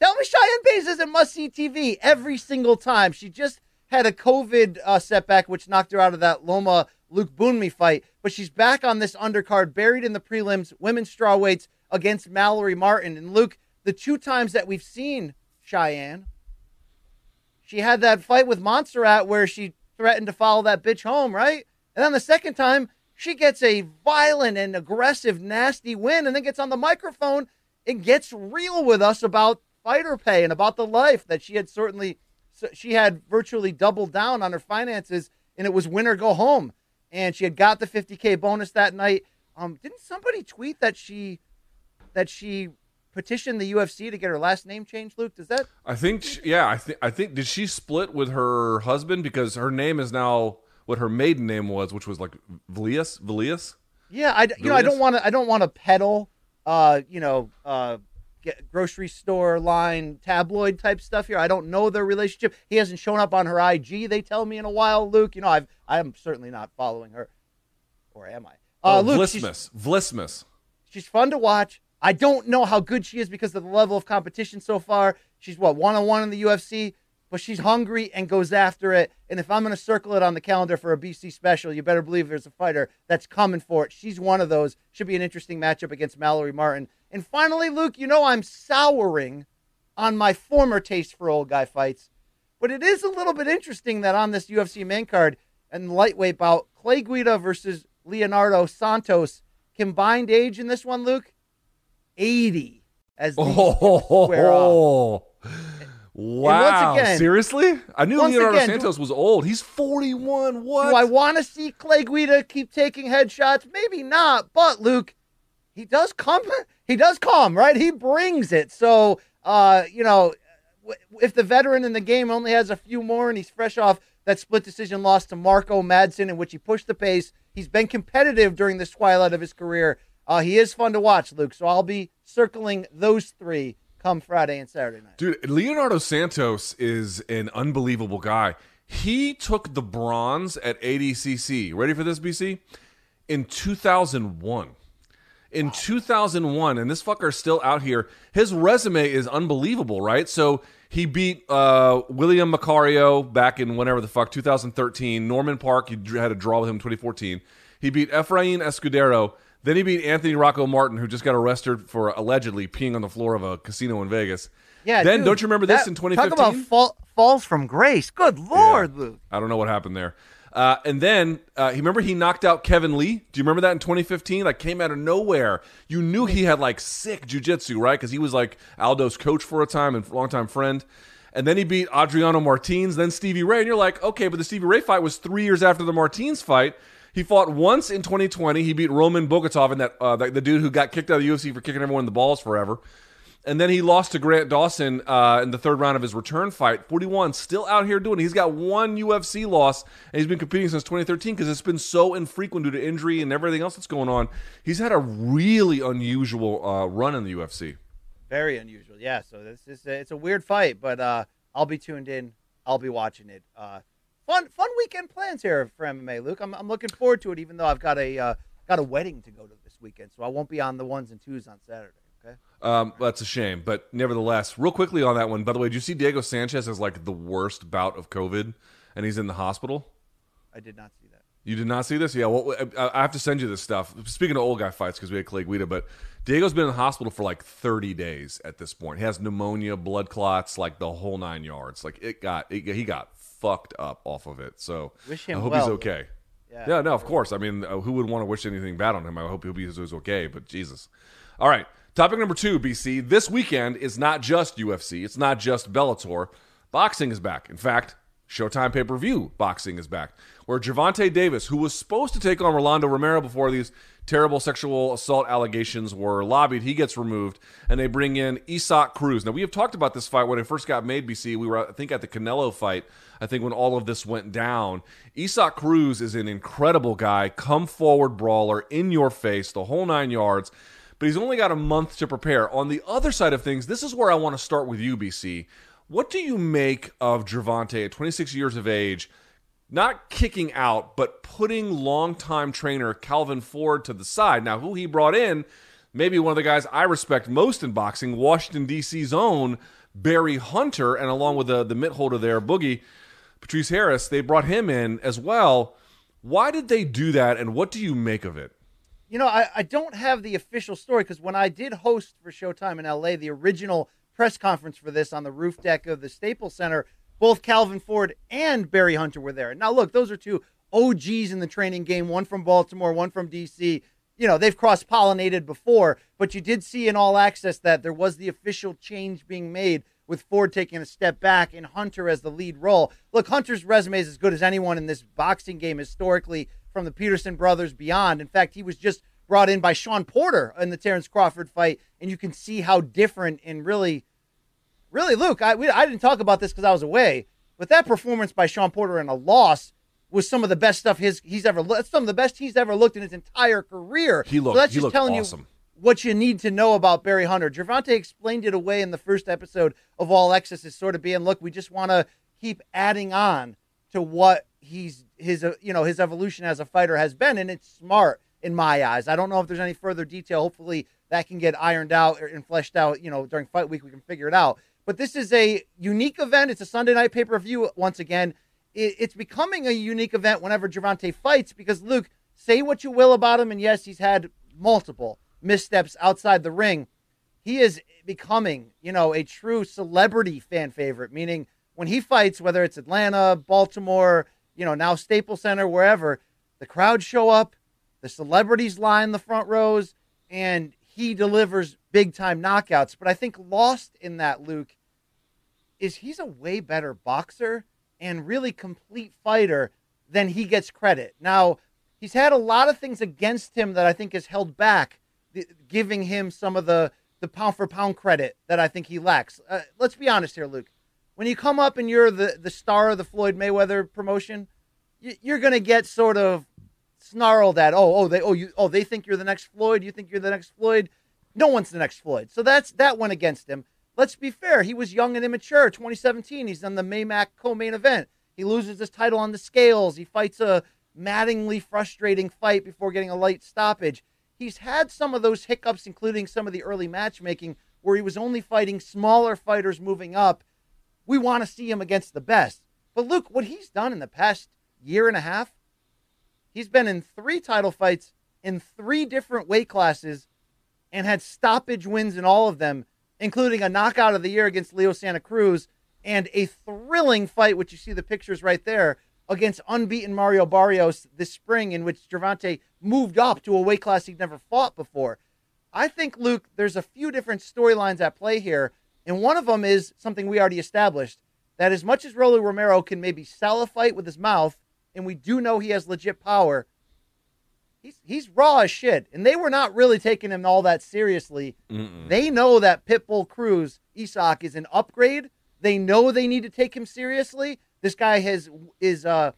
Tell me Cheyanne Buys isn't must see TV every single time. She just had a COVID uh, setback, which knocked her out of that Loma Lookboonmee fight. But she's back on this undercard, buried in the prelims, women's strawweights against Mallory Martin. And Luke, the two times that we've seen Cheyenne, she had that fight with Montserrat where she threatened to follow that bitch home, right? And then the second time, she gets a violent and aggressive, nasty win, and then gets on the microphone and gets real with us about fighter pay and about the life that she had certainly, she had virtually doubled down on her finances, and it was win or go home. And she had got the 50k bonus that night. Um, didn't somebody tweet that she, that she petitioned the UFC to get her last name changed? Luke, does that? I think, she, yeah, I think, I think, did she split with her husband because her name is now what her maiden name was, which was like Vilius, Vilius. Yeah, I you know I don't want to I don't want to peddle uh you know uh get grocery store line tabloid type stuff here. I don't know their relationship. He hasn't shown up on her IG. They tell me in a while, Luke. You know I've I'm certainly not following her, or am I? Uh, oh, Luke, she's, Vlismas, Vlismas. she's fun to watch. I don't know how good she is because of the level of competition so far. She's what one on one in the UFC, but she's hungry and goes after it. And if I'm going to circle it on the calendar for a BC special, you better believe there's a fighter that's coming for it. She's one of those. Should be an interesting matchup against Mallory Martin. And finally, Luke, you know I'm souring on my former taste for old guy fights, but it is a little bit interesting that on this UFC main card and lightweight bout, Clay Guida versus Leonardo Santos, combined age in this one, Luke, 80 as these square off. Oh, wow! again- Seriously? I knew Leonardo again, do- Santos was old. He's forty-one. What? Do I want to see Clay Guida keep taking headshots? Maybe not, but Luke, he does come. He does come, right? He brings it. So, uh, you know, if the veteran in the game only has a few more and he's fresh off that split decision loss to Mark O. Madsen, in which he pushed the pace, he's been competitive during this twilight of his career. Uh, he is fun to watch, Luke. So I'll be circling those three come Friday and Saturday night. Dude, Leonardo Santos is an unbelievable guy. He took the bronze at ADCC. Ready for this, BC? In 2001. In 2001, and this fucker's still out here. His resume is unbelievable, right? So he beat uh, William Macario back in whenever the fuck, 2013. Norman Parke, he had a draw with him in 2014. He beat Efrain Escudero. Then he beat Anthony Rocco Martin, who just got arrested for allegedly peeing on the floor of a casino in Vegas. Yeah. Then dude, don't you remember this that- in 2015? Talk about fall, falls from grace. Good lord, Luke. I don't know what happened there. Uh, and then uh, he remember he knocked out Kevin Lee. Do you remember that in 2015? Like came out of nowhere. You knew he had like sick jujitsu, right? Because he was like Aldo's coach for a time and longtime friend. And then he beat Adriano Martins, then Stevie Ray. And you're like, okay, but the Stevie Ray fight was three years after the Martins fight. He fought once in 2020. He beat Roman Bogatov, and that uh, the, the dude who got kicked out of the UFC for kicking everyone in the balls forever. And then he lost to Grant Dawson uh, in the third round of his return fight. 41, still out here doing it. He's got one UFC loss, and he's been competing since 2013 because it's been so infrequent due to injury and everything else that's going on. He's had a really unusual uh, run in the UFC. Very unusual. Yeah. So this is it's a weird fight, but uh, I'll be tuned in. I'll be watching it. Fun fun weekend plans here for MMA, Luke. I'm, I'm looking forward to it, even though I've got a uh, got a wedding to go to this weekend, so I won't be on the ones and twos on Saturday. Okay. Um, that's a shame, but nevertheless, real quickly on that one. By the way, did you see Diego Sanchez as like the worst bout of COVID, and he's in the hospital? I did not see that. You did not see this? Yeah, well, I I have to send you this stuff. Speaking of old guy fights, because we had Clay Guida, but Diego's been in the hospital for like 30 days at this point. He has pneumonia, blood clots, like the whole nine yards. Like it got, it, he got fucked up off of it. So Wish him I hope well, he's okay. Yeah. Yeah, no, of course. I mean, uh, who would want to wish anything bad on him? I hope he'll be he's okay. But Jesus. All right, topic number two, BC. This weekend is not just UFC. It's not just Bellator. Boxing is back. In fact, Showtime pay per view boxing is back, where Gervonta Davis, who was supposed to take on Rolando Romero before these terrible sexual assault allegations were lobbied, he gets removed, and they bring in Isaac Cruz. Now we have talked about this fight when it first got made. BC, we were I think at the Canelo fight. I think when all of this went down, Isaac Cruz is an incredible guy, come forward brawler, in your face, the whole nine yards. But he's only got a month to prepare. On the other side of things, this is where I want to start with you, BC. What do you make of Gervonta at 26 years of age, not kicking out, but putting longtime trainer Calvin Ford to the side. Now, who he brought in, maybe one of the guys I respect most in boxing, Washington, D.C.'s own Barry Hunter, and along with the, the mitt holder there, Boogie, Patrice Harris, they brought him in as well. Why did they do that, and what do you make of it? You know, I, I don't have the official story because when I did host for Showtime in LA, the original press conference for this on the roof deck of the Staples Center, both Calvin Ford and Barry Hunter were there. Now, look, those are two OGs in the training game, one from Baltimore, one from DC. You know, they've cross pollinated before, but you did see in all access that there was the official change being made with Ford taking a step back and Hunter as the lead role. Look, Hunter's resume is as good as anyone in this boxing game historically from the Peterson brothers beyond. In fact, he was just brought in by Shawn Porter in the Terrence Crawford fight, and you can see how different and really, really, Luke, I, we, I didn't talk about this because I was away, but that performance by Shawn Porter in a loss was some of the best stuff his he's ever looked. Some of the best he's ever looked in his entire career. He looked. So that's he just looked telling awesome. you what you need to know about Barry Hunter. Gervonta explained it away in the first episode of All Access as sort of being, look, we just want to keep adding on to what he's his uh, you know his evolution as a fighter has been, and it's smart in my eyes. I don't know if there's any further detail. Hopefully that can get ironed out and fleshed out. You know, during fight week we can figure it out. But this is a unique event. It's a Sunday night pay per view once again. It, it's becoming a unique event whenever Gervonta fights because Luke, say what you will about him, and yes, he's had multiple missteps outside the ring. He is becoming, you know, a true celebrity fan favorite, meaning when he fights, whether it's Atlanta, Baltimore, you know, now Staples Center, wherever, the crowd show up, the celebrities line the front rows, and he delivers big time knockouts. But I think lost in that, Luke, is he's a way better boxer and really complete fighter than he gets credit. Now, he's had a lot of things against him that I think has held back, giving him some of the, the pound for pound credit that I think he lacks. Uh, let's be honest here, Luke. When you come up and you're the, the star of the Floyd Mayweather promotion, you, you're going to get sort of snarled at. Oh, oh, they, oh, you, oh, they think you're the next Floyd. You think you're the next Floyd. No one's the next Floyd. So that's that went against him. Let's be fair. He was young and immature. 2017, he's on the Maymac co-main event. He loses his title on the scales. He fights a maddeningly frustrating fight before getting a light stoppage. He's had some of those hiccups, including some of the early matchmaking where he was only fighting smaller fighters moving up. We want to see him against the best. But look what he's done in the past year and a half. He's been in three title fights in three different weight classes and had stoppage wins in all of them, including a knockout of the year against Leo Santa Cruz and a thrilling fight, which you see the pictures right there, against unbeaten Mario Barrios this spring, in which Gervonta moved up to a weight class he'd never fought before. I think, Luke, there's a few different storylines at play here, and one of them is something we already established that as much as Rolly Romero can maybe sell a fight with his mouth, and we do know he has legit power, he's he's raw as shit. And they were not really taking him all that seriously. Mm-mm. They know that Pitbull Cruz Isaac is an upgrade. They know they need to take him seriously. This guy has is uh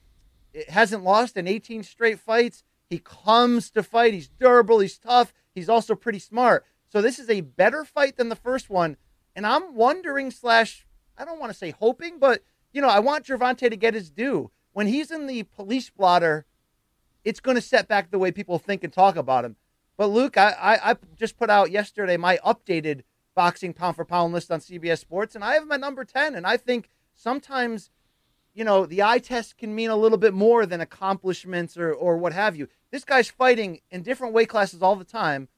hasn't lost in 18 straight fights. He comes to fight. He's durable. He's tough. He's also pretty smart. So this is a better fight than the first one. And I'm wondering slash I don't want to say hoping, but you know I want Gervonta to get his due when he's in the police blotter. It's going to set back the way people think and talk about him. But Luke, I, I, I just put out yesterday my updated boxing pound for pound list on CBS Sports, and I have at number 10. And I think sometimes, you know, the eye test can mean a little bit more than accomplishments or, or what have you. This guy's fighting in different weight classes all the time.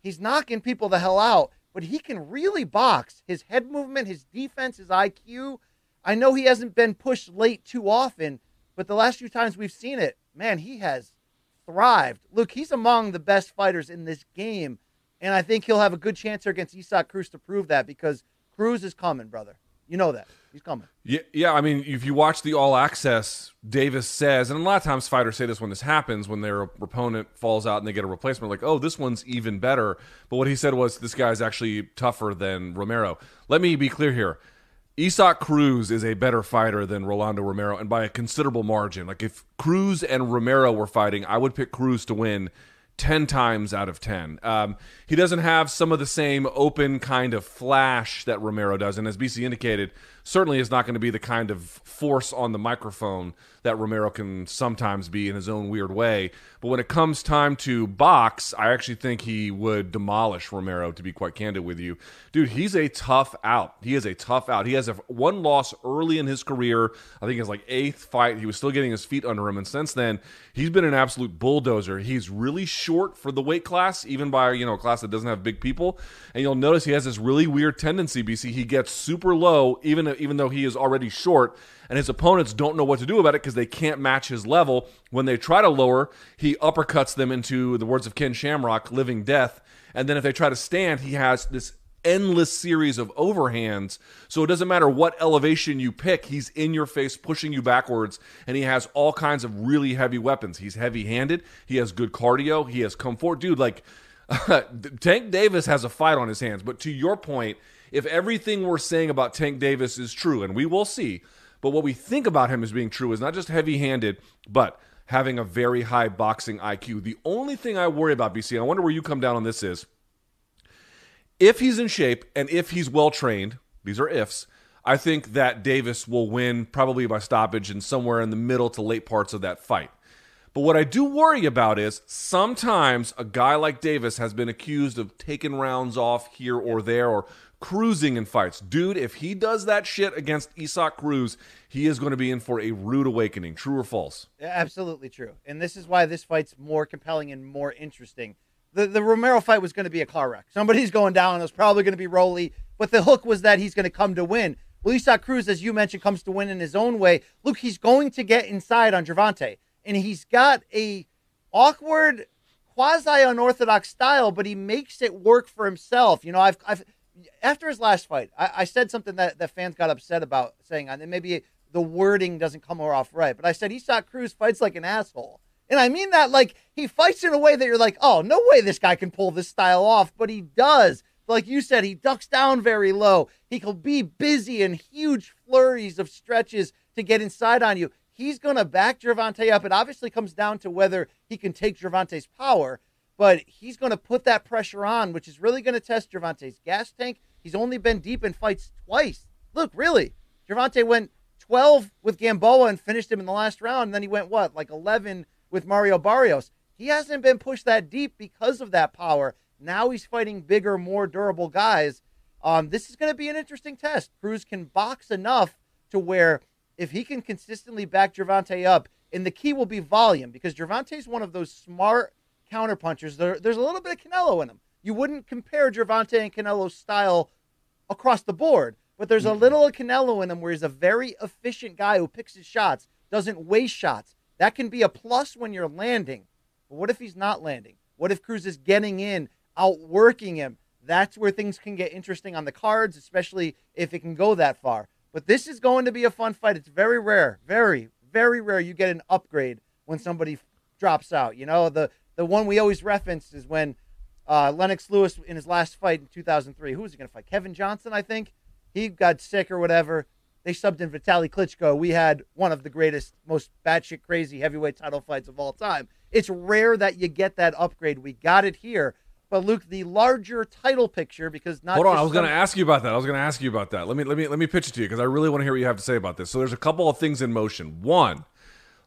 He's knocking people the hell out, but he can really box. His head movement, his defense, his IQ. I know he hasn't been pushed late too often, but the last few times we've seen it, man, he has thrived. Look, he's among the best fighters in this game. And I think he'll have a good chance here against Isaac Cruz to prove that because Cruz is coming, brother. You know that. He's coming. Yeah, yeah. I mean, if you watch the All Access, Davis says, and a lot of times fighters say this when this happens, when their opponent falls out and they get a replacement, like, oh, this one's even better. But what he said was, this guy's actually tougher than Romero. Let me be clear here. Isaac Cruz is a better fighter than Rolando Romero, and by a considerable margin. Like if Cruz and Romero were fighting, I would pick Cruz to win 10 times out of 10. Um, he doesn't have some of the same open kind of flash that Romero does. And as BC indicated, certainly is not going to be the kind of force on the microphone that Romero can sometimes be in his own weird way. But when it comes time to box, I actually think he would demolish Romero, to be quite candid with you. Dude, he's a tough out. He is a tough out. He has a one loss early in his career. I think it's like eighth fight. He was still getting his feet under him. And since then, he's been an absolute bulldozer. He's really short for the weight class, even by, you know, a class that doesn't have big people. And you'll notice he has this really weird tendency, BC. He gets super low, even, even though he is already short and his opponents don't know what to do about it because they can't match his level. When they try to lower, he uppercuts them into the words of Ken Shamrock, living death. And then if they try to stand, he has this endless series of overhands. So it doesn't matter what elevation you pick, he's in your face, pushing you backwards, and he has all kinds of really heavy weapons. He's heavy handed, he has good cardio, he has comfort. Dude, like Tank Davis has a fight on his hands. But to your point, if everything we're saying about Tank Davis is true, and we will see, but what we think about him as being true is not just heavy handed, but having a very high boxing IQ. The only thing I worry about, BC, I wonder where you come down on this is if he's in shape and if he's well trained, these are ifs. I think that Davis will win probably by stoppage and somewhere in the middle to late parts of that fight. But what I do worry about is sometimes a guy like Davis has been accused of taking rounds off here or there or cruising in fights. Dude, if he does that shit against Isaac Cruz, he is going to be in for a rude awakening. True or false? Absolutely true. And this is why this fight's more compelling and more interesting. The the Romero fight was going to be a car wreck. Somebody's going down. It was probably going to be Rolly. But the hook was that he's going to come to win. Well, Isaac Cruz, as you mentioned, comes to win in his own way. Look, he's going to get inside on Gervonta. And he's got a awkward, quasi unorthodox style, but he makes it work for himself. You know, I've, I've after his last fight, I, I said something that, that fans got upset about, saying, and maybe the wording doesn't come off right, but I said Isaac Cruz fights like an asshole. And I mean that like he fights in a way that you're like, oh, no way this guy can pull this style off, but he does. Like you said, he ducks down very low. He can be busy in huge flurries of stretches to get inside on you. He's going to back Gervonta up. It obviously comes down to whether he can take Gervonta's power but he's going to put that pressure on, which is really going to test Gervonta's gas tank. He's only been deep in fights twice. Look, really, Gervonta went 12 with Gamboa and finished him in the last round. And then he went, what, like 11 with Mario Barrios. He hasn't been pushed that deep because of that power. Now he's fighting bigger, more durable guys. Um, this is going to be an interesting test. Cruz can box enough to where if he can consistently back Gervonta up, and the key will be volume because Gervonta is one of those smart counterpunchers. There, there's a little bit of Canelo in him. You wouldn't compare Gervonta and Canelo's style across the board, but there's a mm-hmm. little of Canelo in him where he's a very efficient guy who picks his shots, doesn't waste shots. That can be a plus when you're landing. But what if he's not landing? What if Cruz is getting in, outworking him? That's where things can get interesting on the cards, especially if it can go that far. But this is going to be a fun fight. It's very rare, very, very rare you get an upgrade when somebody drops out. You know, the the one we always reference is when uh, Lennox Lewis in his last fight in 2003. Who was he going to fight? Kevin Johnson, I think. He got sick or whatever. They subbed in Vitaly Klitschko. We had one of the greatest, most batshit crazy heavyweight title fights of all time. It's rare that you get that upgrade. We got it here. But Luke, the larger title picture, because not. Hold on, I was going to ask you about that. I was going to ask you about that. Let me let me let me pitch it to you because I really want to hear what you have to say about this. So there's a couple of things in motion. One,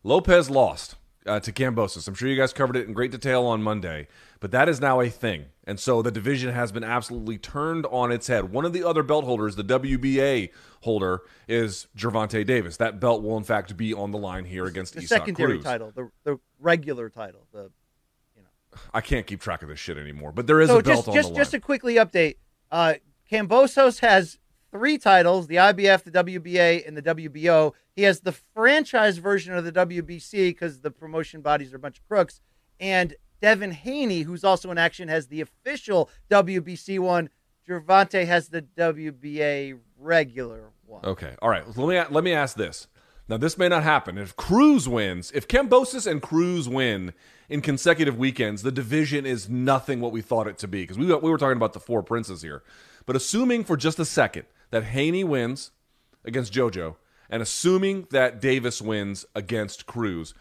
Lopez lost uh, to Kambosos. I'm sure you guys covered it in great detail on Monday, but that is now a thing. And so the division has been absolutely turned on its head. One of the other belt holders, the WBA holder, is Gervonta Davis. That belt will, in fact, be on the line here against the Isaac secondary Cruz. title, the, the regular title. The you know, I can't keep track of this shit anymore, but there is so a belt just, on just, the line. Just to quickly update, uh, Kambosos has three titles the IBF, the WBA, and the WBO. He has the franchise version of the WBC because the promotion bodies are a bunch of crooks. And Devin Haney, who's also in action, has the official WBC one. Gervonta has the WBA regular one. Okay. All right. Let me let me ask this. Now, this may not happen. If Cruz wins, if Kambosos and Cruz win in consecutive weekends, the division is nothing what we thought it to be. Because we, we were talking about the four princes here. But assuming for just a second that Haney wins against JoJo, and assuming that Davis wins against Cruz,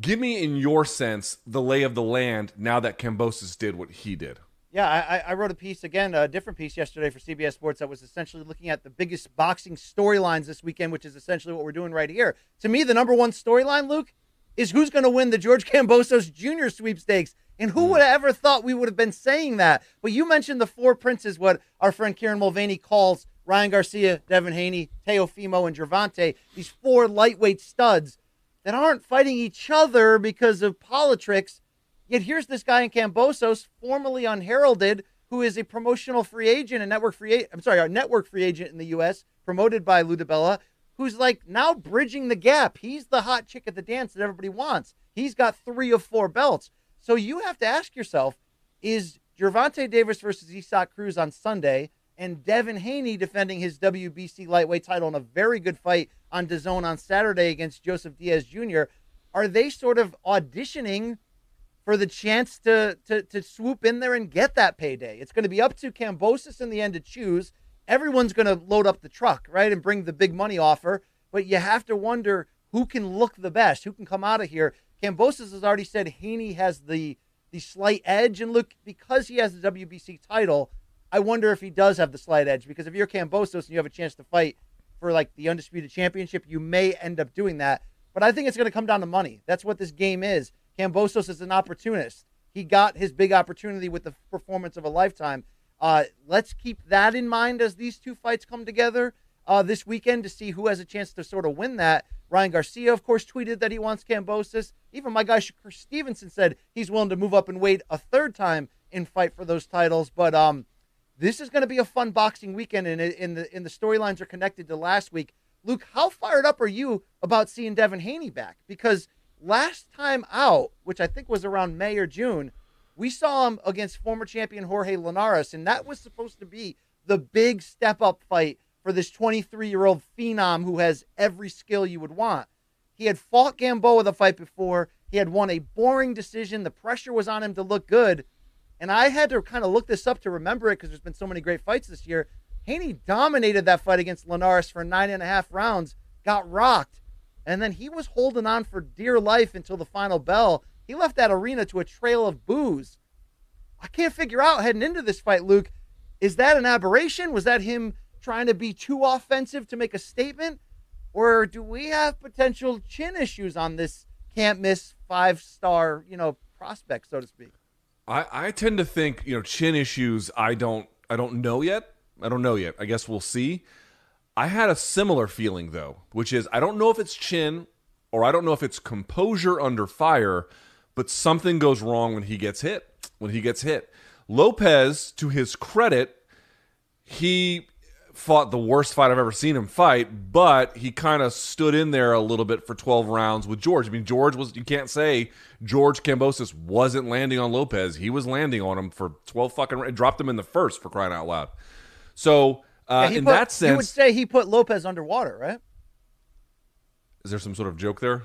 Give me, in your sense, the lay of the land now that Kambosos did what he did. Yeah, I, I wrote a piece again, a different piece yesterday for CBS Sports that was essentially looking at the biggest boxing storylines this weekend, which is essentially what we're doing right here. To me, the number one storyline, Luke, is who's going to win the George Kambosos Jr. sweepstakes. And who hmm. would have ever thought we would have been saying that? But you mentioned the four princes, what our friend Kieran Mulvaney calls Ryan Garcia, Devin Haney, Teofimo, and Gervonta, these four lightweight studs that aren't fighting each other because of politics. Yet here's this guy in Kambosos, formerly unheralded, who is a promotional free agent, a network free I'm sorry, a network free agent in the U.S., promoted by Lou DiBella, who's like now bridging the gap. He's the hot chick at the dance that everybody wants. He's got three of four belts. So you have to ask yourself, is Gervonta Davis versus Isaac Cruz on Sunday and Devin Haney defending his WBC lightweight title in a very good fight on DAZN on Saturday against Joseph Diaz Jr. Are they sort of auditioning for the chance to, to, to swoop in there and get that payday? It's going to be up to Kambosos in the end to choose. Everyone's going to load up the truck, right, and bring the big money offer. But you have to wonder who can look the best, who can come out of here. Kambosos has already said Haney has the the slight edge, and look because he has the WBC title I wonder if he does have the slight edge because if you're Kambosos and you have a chance to fight for like the undisputed championship, you may end up doing that. But I think it's going to come down to money. That's what this game is. Kambosos is an opportunist. He got his big opportunity with the performance of a lifetime. Uh, let's keep that in mind as these two fights come together uh, this weekend to see who has a chance to sort of win that. Ryan Garcia, of course, tweeted that he wants Kambosos. Even my guy Shakur Stevenson said he's willing to move up and wait a third time and fight for those titles. But um, this is going to be a fun boxing weekend, and in the in the storylines are connected to last week. Luke, how fired up are you about seeing Devin Haney back? Because last time out, which I think was around May or June, we saw him against former champion Jorge Linares, and that was supposed to be the big step up fight for this 23 year old phenom who has every skill you would want. He had fought Gamboa the fight before. He had won a boring decision. The pressure was on him to look good. And I had to kind of look this up to remember it because there's been so many great fights this year. Haney dominated that fight against Linares for nine and a half rounds, got rocked, and then he was holding on for dear life until the final bell. He left that arena to a trail of boos. I can't figure out heading into this fight, Luke. Is that an aberration? Was that him trying to be too offensive to make a statement? Or do we have potential chin issues on this can't miss five star, you know, prospect, so to speak? I, I tend to think you know chin issues. I don't I don't know yet. I don't know yet. I guess we'll see. I had a similar feeling though, which is I don't know if it's chin or I don't know if it's composure under fire, but something goes wrong when he gets hit. When he gets hit, Lopez, to his credit, he fought the worst fight I've ever seen him fight, but he kind of stood in there a little bit for 12 rounds with George. I mean, George was, you can't say George Kambosos wasn't landing on Lopez. He was landing on him for 12 fucking, rounds, dropped him in the first for crying out loud. So, uh, yeah, in put, that sense. You would say he put Lopez underwater, right? Is there some sort of joke there?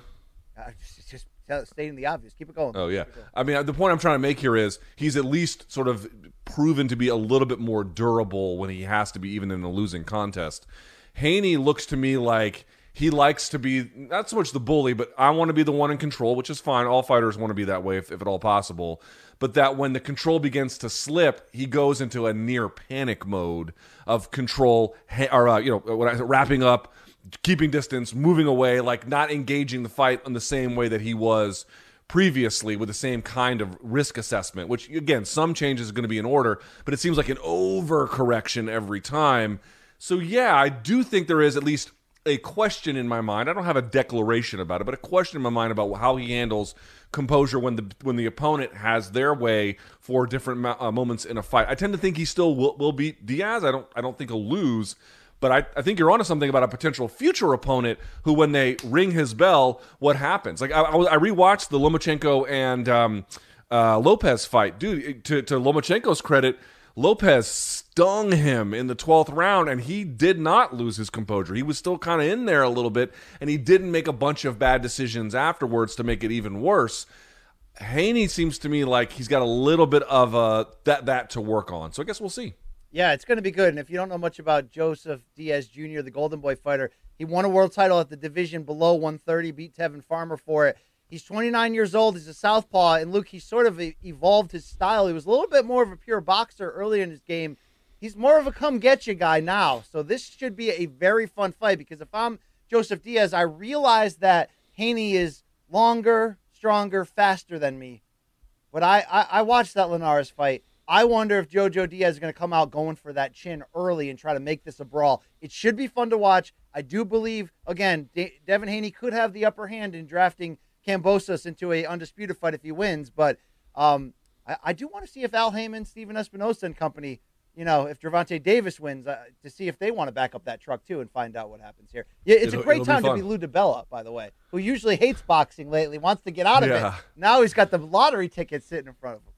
Uh, just, just stating the obvious. Keep it going. Oh yeah. Going. I mean, the point I'm trying to make here is he's at least sort of proven to be a little bit more durable when he has to be, even in a losing contest. Haney looks to me like he likes to be not so much the bully, but I want to be the one in control, which is fine. All fighters want to be that way if, if at all possible. But that when the control begins to slip, he goes into a near panic mode of control, or uh, you know, when I, wrapping up, keeping distance, moving away, like not engaging the fight in the same way that he was previously with the same kind of risk assessment, which again, some changes are going to be in order, but it seems like an overcorrection every time. So yeah, I do think there is at least a question in my mind. I don't have a declaration about it, but a question in my mind about how he handles composure when the when the opponent has their way for different uh, moments in a fight. I tend to think he still will, will beat Diaz. I don't I don't think he'll lose, but I, I think you're onto something about a potential future opponent who, when they ring his bell, what happens? Like I, I, rewatched the Lomachenko and um, uh, Lopez fight, dude. To, to Lomachenko's credit, Lopez stung him in the 12th round, and he did not lose his composure. He was still kind of in there a little bit, and he didn't make a bunch of bad decisions afterwards to make it even worse. Haney seems to me like he's got a little bit of uh, that that to work on. So I guess we'll see. Yeah, it's going to be good. And if you don't know much about Joseph Diaz Jr., the Golden Boy fighter, he won a world title at the division below 130, beat Tevin Farmer for it. He's 29 years old. He's a southpaw, and Luke, he sort of evolved his style. He was a little bit more of a pure boxer early in his game. He's more of a come get you guy now. So this should be a very fun fight because if I'm Joseph Diaz, I realize that Haney is longer, stronger, faster than me. But I, I, I watched that Linares fight. I wonder if Jojo Diaz is going to come out going for that chin early and try to make this a brawl. It should be fun to watch. I do believe, again, De- Devin Haney could have the upper hand in drafting Kambosos into a undisputed fight if he wins. But um, I, I do want to see if Al Haymon, Stephen Espinoza, and company, you know, if Gervonta Davis wins, uh, to see if they want to back up that truck too and find out what happens here. Yeah, it's It'll- a great it'll be time to be Lou DiBella, by the way, who usually hates boxing lately, wants to get out of Yeah. it. Now he's got the lottery ticket sitting in front of him.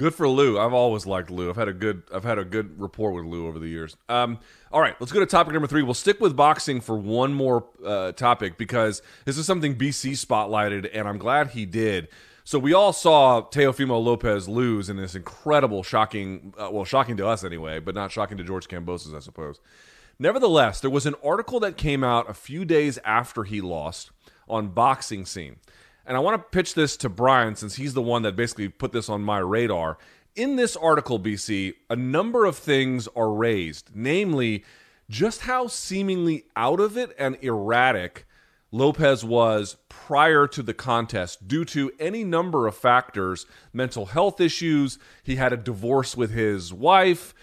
Good for Lou. I've always liked Lou. I've had a good I've had a good rapport with Lou over the years. Um, all right, let's go to topic number three. We'll stick with boxing for one more uh, topic because this is something BC spotlighted, and I'm glad he did. So we all saw Teofimo Lopez lose in this incredible, shocking, uh, well, shocking to us anyway, but not shocking to George Kambosos, I suppose. Nevertheless, there was an article that came out a few days after he lost on Boxing Scene. And I want to pitch this to Brian since he's the one that basically put this on my radar. In this article, BC, a number of things are raised, namely just how seemingly out of it and erratic Lopez was prior to the contest due to any number of factors mental health issues. He had a divorce with his wife,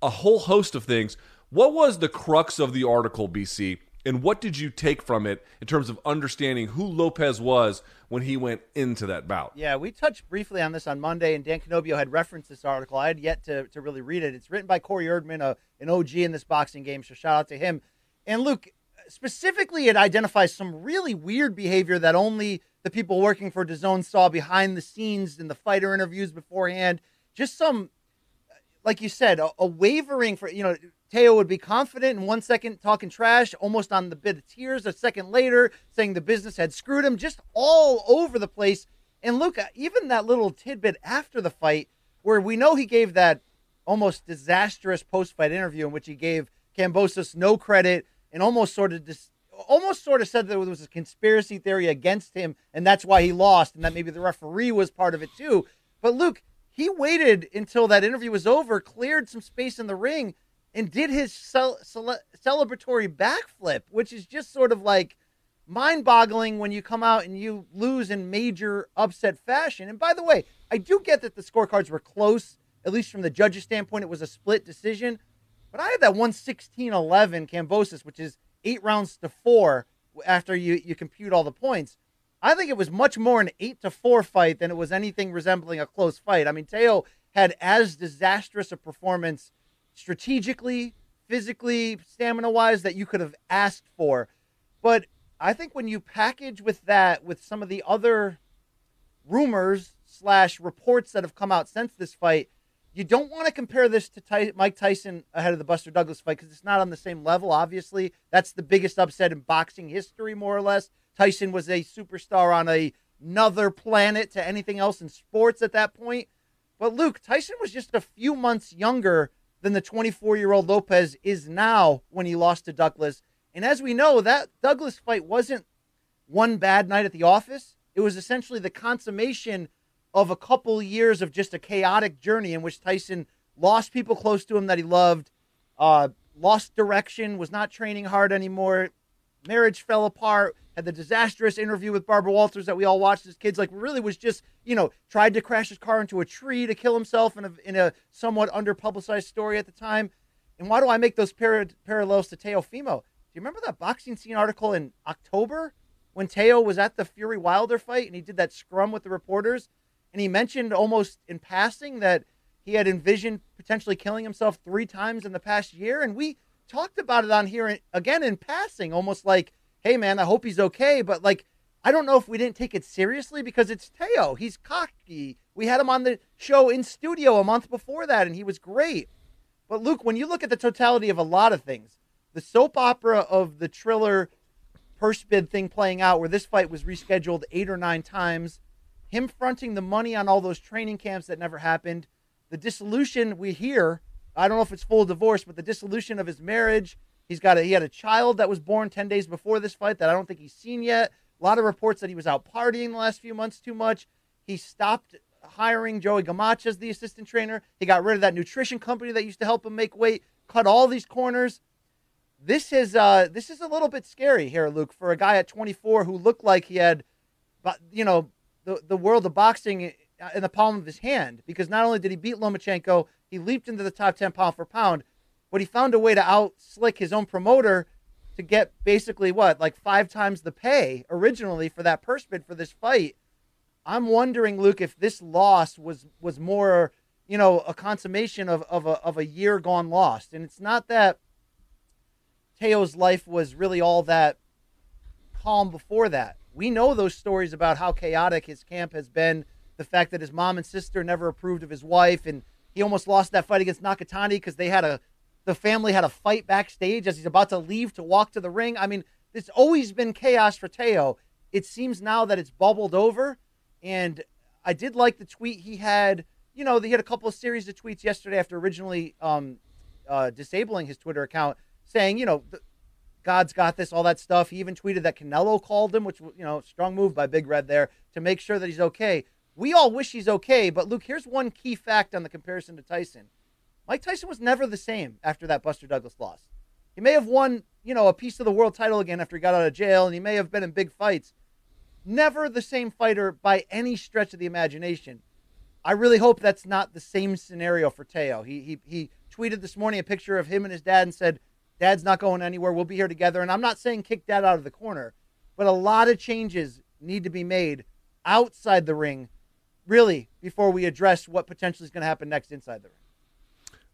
a whole host of things. What was the crux of the article, BC? And what did you take from it in terms of understanding who Lopez was when he went into that bout? Yeah, we touched briefly on this on Monday, and Dan Canobbio had referenced this article. I had yet to, to really read it. It's written by Corey Erdman, a, an OG in this boxing game, so shout out to him. And Luke, specifically, it identifies some really weird behavior that only the people working for DAZN saw behind the scenes in the fighter interviews beforehand. Just some, like you said, a, a wavering for, you know, Teo would be confident in one second talking trash, almost on the bit of tears, a second later saying the business had screwed him, just all over the place. And Luke, uh, even that little tidbit after the fight, where we know he gave that almost disastrous post-fight interview in which he gave Kambosos no credit and almost sort of dis- almost sort of said that there was a conspiracy theory against him and that's why he lost and that maybe the referee was part of it too. But Luke, he waited until that interview was over, cleared some space in the ring, and did his cel- cele- celebratory backflip, which is just sort of like mind boggling when you come out and you lose in major upset fashion. And by the way, I do get that the scorecards were close, at least from the judge's standpoint, it was a split decision. But I had that 116 11 Kambosos, which is eight rounds to four after you, you compute all the points. I think it was much more an eight to four fight than it was anything resembling a close fight. I mean, Teo had as disastrous a performance strategically, physically, stamina wise that you could have asked for. But I think when you package with that, with some of the other rumors slash reports that have come out since this fight, you don't want to compare this to Ty- Mike Tyson ahead of the Buster Douglas fight because it's not on the same level. Obviously, that's the biggest upset in boxing history, more or less. Tyson was a superstar on a, another planet to anything else in sports at that point. But Luke, Tyson was just a few months younger than the 24 year old Lopez is now when he lost to Douglas. And as we know, that Douglas fight wasn't one bad night at the office. It was essentially the consummation of a couple years of just a chaotic journey in which Tyson lost people close to him that he loved, uh, lost direction, was not training hard anymore, marriage fell apart, had the disastrous interview with Barbara Walters that we all watched as kids. Like, really was just, you know, tried to crash his car into a tree to kill himself in a, in a somewhat underpublicized story at the time. And why do I make those par- parallels to Teofimo? Do you remember that boxing scene article in October when Teo was at the Fury Wilder fight and he did that scrum with the reporters? And he mentioned almost in passing that he had envisioned potentially killing himself three times in the past year. And we talked about it on here again in passing, almost like, hey, man, I hope he's okay. But like, I don't know if we didn't take it seriously because it's Teo. He's cocky. We had him on the show in studio a month before that, and he was great. But Luke, when you look at the totality of a lot of things, the soap opera of the Triller purse bid thing playing out, where this fight was rescheduled eight or nine times, him fronting the money on all those training camps that never happened, the dissolution we hear. I don't know if it's full divorce, but the dissolution of his marriage. He's got a, he had a child that was born ten days before this fight that I don't think he's seen yet. A lot of reports that he was out partying the last few months too much. He stopped hiring Joey Gamache as the assistant trainer. He got rid of that nutrition company that used to help him make weight, cut all these corners. This is uh, this is a little bit scary here, Luke, for a guy at 24 who looked like he had, you know, the the world of boxing in the palm of his hand. Because not only did he beat Lomachenko, he leaped into the top 10 pound for pound, but he found a way to out slick his own promoter to get basically what like five times the pay originally for that purse bid for this fight. I'm wondering, Luke, if this loss was was more, you know, a consummation of of a of a year gone lost. And it's not that Teo's life was really all that calm before that. We know those stories about how chaotic his camp has been. The fact that his mom and sister never approved of his wife, and he almost lost that fight against Nakatani because they had a the family had a fight backstage as he's about to leave to walk to the ring. I mean, it's always been chaos for Teo. It seems now that it's bubbled over and I did like the tweet he had. You know, he had a couple of series of tweets yesterday after originally um, uh, disabling his Twitter account, saying, you know, God's got this, all that stuff. He even tweeted that Canelo called him, which you know, strong move by Big Red there to make sure that he's okay. We all wish he's okay, but Luke, here's one key fact on the comparison to Tyson. Mike Tyson was never the same after that Buster Douglas loss. He may have won, you know, a piece of the world title again after he got out of jail, and he may have been in big fights, never the same fighter by any stretch of the imagination. I really hope that's not the same scenario for Teo. He, he, he tweeted this morning a picture of him and his dad and said, Dad's not going anywhere. We'll be here together. And I'm not saying kick dad out of the corner, but a lot of changes need to be made outside the ring, really, before we address what potentially is going to happen next inside the ring.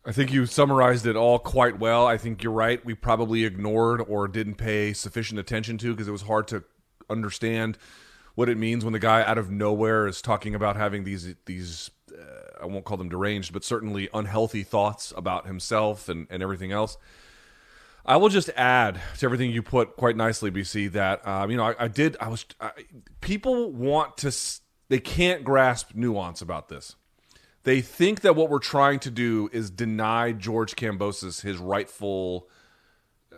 I think you summarized it all quite well. I think you're right. We probably ignored or didn't pay sufficient attention to because it was hard to understand what it means when the guy out of nowhere is talking about having these these uh, I won't call them deranged, but certainly unhealthy thoughts about himself and, and everything else. I will just add to everything you put quite nicely, BC. That um, you know, I, I did. I was. I, people want to. They can't grasp nuance about this. They think that what we're trying to do is deny George Kambosos his rightful uh,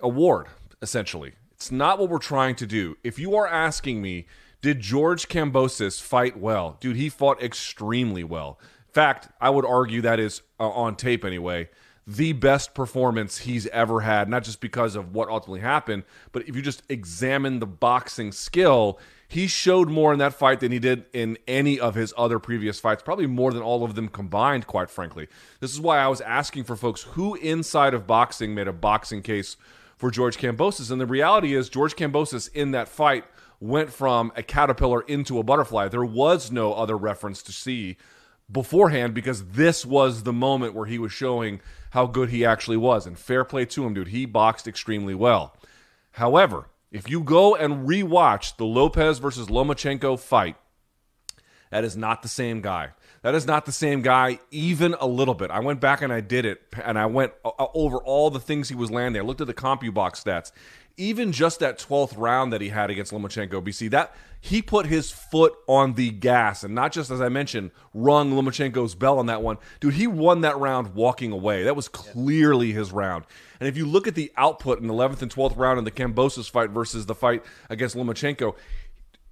award, essentially. It's not what we're trying to do. If you are asking me, did George Kambosos fight well? Dude, he fought extremely well. In fact, I would argue that is uh, on tape anyway the best performance he's ever had, not just because of what ultimately happened, but if you just examine the boxing skill, he showed more in that fight than he did in any of his other previous fights, probably more than all of them combined, quite frankly. This is why I was asking for folks who inside of boxing made a boxing case for George Kambosos. And the reality is, George Kambosos in that fight went from a caterpillar into a butterfly. There was no other reference to see beforehand because this was the moment where he was showing how good he actually was. And fair play to him, dude. He boxed extremely well. However, if you go and rewatch the Lopez versus Lomachenko fight, that is not the same guy. That is not the same guy, even a little bit. I went back and I did it, and I went uh, over all the things he was landing. I looked at the CompuBox stats. Even just that 12th round that he had against Lomachenko, BC, that he put his foot on the gas and not just, as I mentioned, rung Lomachenko's bell on that one. Dude, he won that round walking away. That was clearly his round. And if you look at the output in the 11th and 12th round in the Kambosos fight versus the fight against Lomachenko,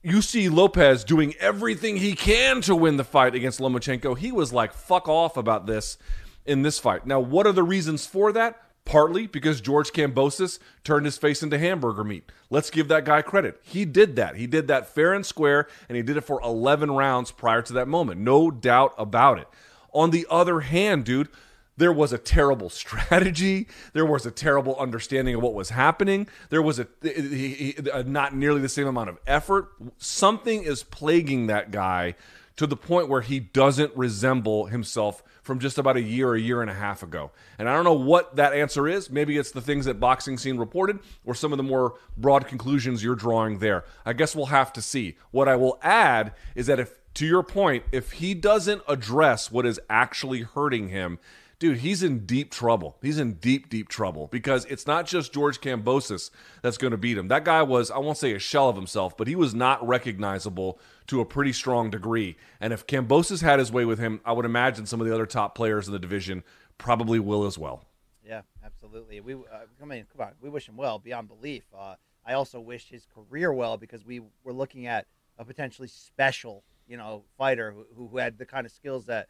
you see Lopez doing everything he can to win the fight against Lomachenko. He was like, fuck off about this in this fight. Now, what are the reasons for that? Partly because George Kambosos turned his face into hamburger meat. Let's give that guy credit. He did that. He did that fair and square, and he did it for 11 rounds prior to that moment. No doubt about it. On the other hand, dude, there was a terrible strategy. There was a terrible understanding of what was happening. There was a, a, not nearly the same amount of effort. Something is plaguing that guy to the point where he doesn't resemble himself from just about a year, a year and a half ago. And I don't know what that answer is. Maybe it's the things that Boxing Scene reported or some of the more broad conclusions you're drawing there. I guess we'll have to see. What I will add is that if, to your point, if he doesn't address what is actually hurting him, dude, he's in deep trouble. He's in deep, deep trouble because it's not just George Kambosos that's going to beat him. That guy was, I won't say a shell of himself, but he was not recognizable to a pretty strong degree. And if Kambosos had his way with him, I would imagine some of the other top players in the division probably will as well. Yeah, absolutely. We, uh, I mean, come on, we wish him well beyond belief. Uh, I also wish his career well because we were looking at a potentially special, you know, fighter who, who had the kind of skills that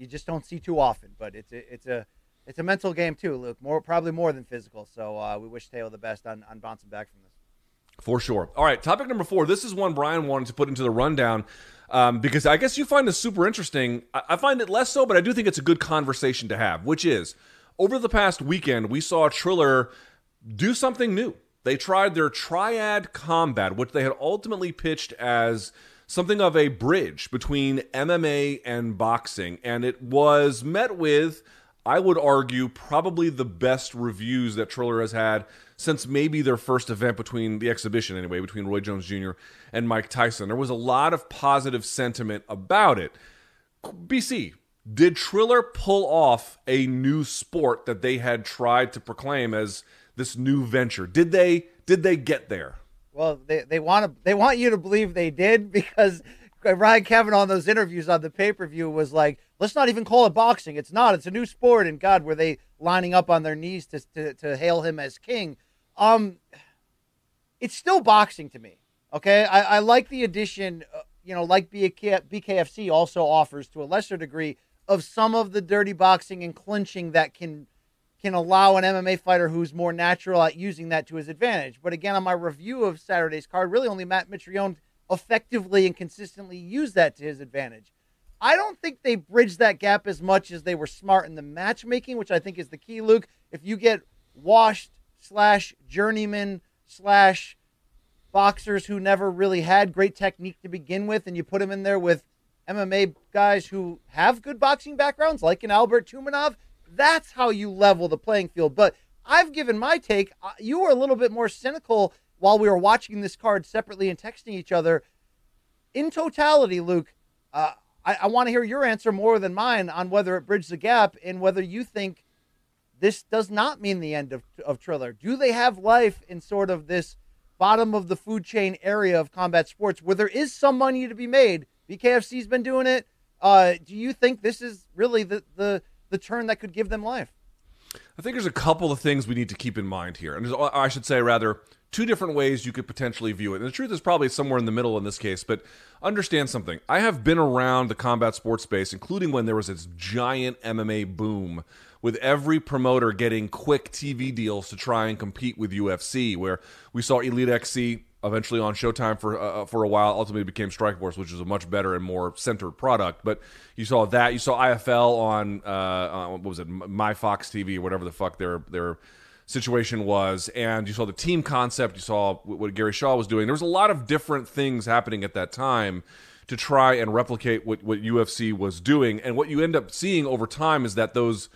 you just don't see too often. But it's a, it's a it's a mental game too, Luke. More probably more than physical. So uh, we wish Taylor the best on on bouncing back from this. For sure. All right, topic number four. This is one Brian wanted to put into the rundown um, because I guess you find this super interesting. I, I find it less so, but I do think it's a good conversation to have, which is over the past weekend, we saw Triller do something new. They tried their triad combat, which they had ultimately pitched as something of a bridge between MMA and boxing. And it was met with, I would argue, probably the best reviews that Triller has had since maybe their first event between the exhibition, anyway, between Roy Jones Jr. and Mike Tyson. There was a lot of positive sentiment about it. BC, did Triller pull off a new sport that they had tried to proclaim as this new venture? Did they did they get there? Well, they, they want to they want you to believe they did because Ryan Kavanaugh those interviews on the pay per view was like, let's not even call it boxing. It's not. It's a new sport. And God, were they lining up on their knees to to, to hail him as king? Um, it's still boxing to me. Okay, I, I like the addition. Uh, you know, like BK, BKFC also offers to a lesser degree of some of the dirty boxing and clinching that can can allow an MMA fighter who's more natural at using that to his advantage. But again, on my review of Saturday's card, really only Matt Mitrione effectively and consistently used that to his advantage. I don't think they bridged that gap as much as they were smart in the matchmaking, which I think is the key, Luke. If you get washed slash journeyman slash boxers who never really had great technique to begin with, and you put them in there with MMA guys who have good boxing backgrounds, like an Albert Tumenov, that's how you level the playing field. But I've given my take. Uh, you were a little bit more cynical while we were watching this card separately and texting each other. In totality, Luke, uh, I, I want to hear your answer more than mine on whether it bridged the gap and whether you think this does not mean the end of, of Triller. Do they have life in sort of this bottom of the food chain area of combat sports where there is some money to be made? BKFC's been doing it. Uh, do you think this is really the, the the turn that could give them life? I think there's a couple of things we need to keep in mind here. And I should say, rather, two different ways you could potentially view it. And the truth is probably somewhere in the middle in this case, but understand something. I have been around the combat sports space, including when there was this giant MMA boom with every promoter getting quick TV deals to try and compete with UFC, where we saw Elite XC eventually on Showtime for uh, uh, for a while. Ultimately became Strikeforce, which is a much better and more centered product. But you saw that. You saw IFL on, uh, uh, what was it, My Fox TV, or whatever the fuck their their situation was, and you saw the team concept. You saw what Gary Shaw was doing. There was a lot of different things happening at that time to try and replicate what what UFC was doing. And what you end up seeing over time is that those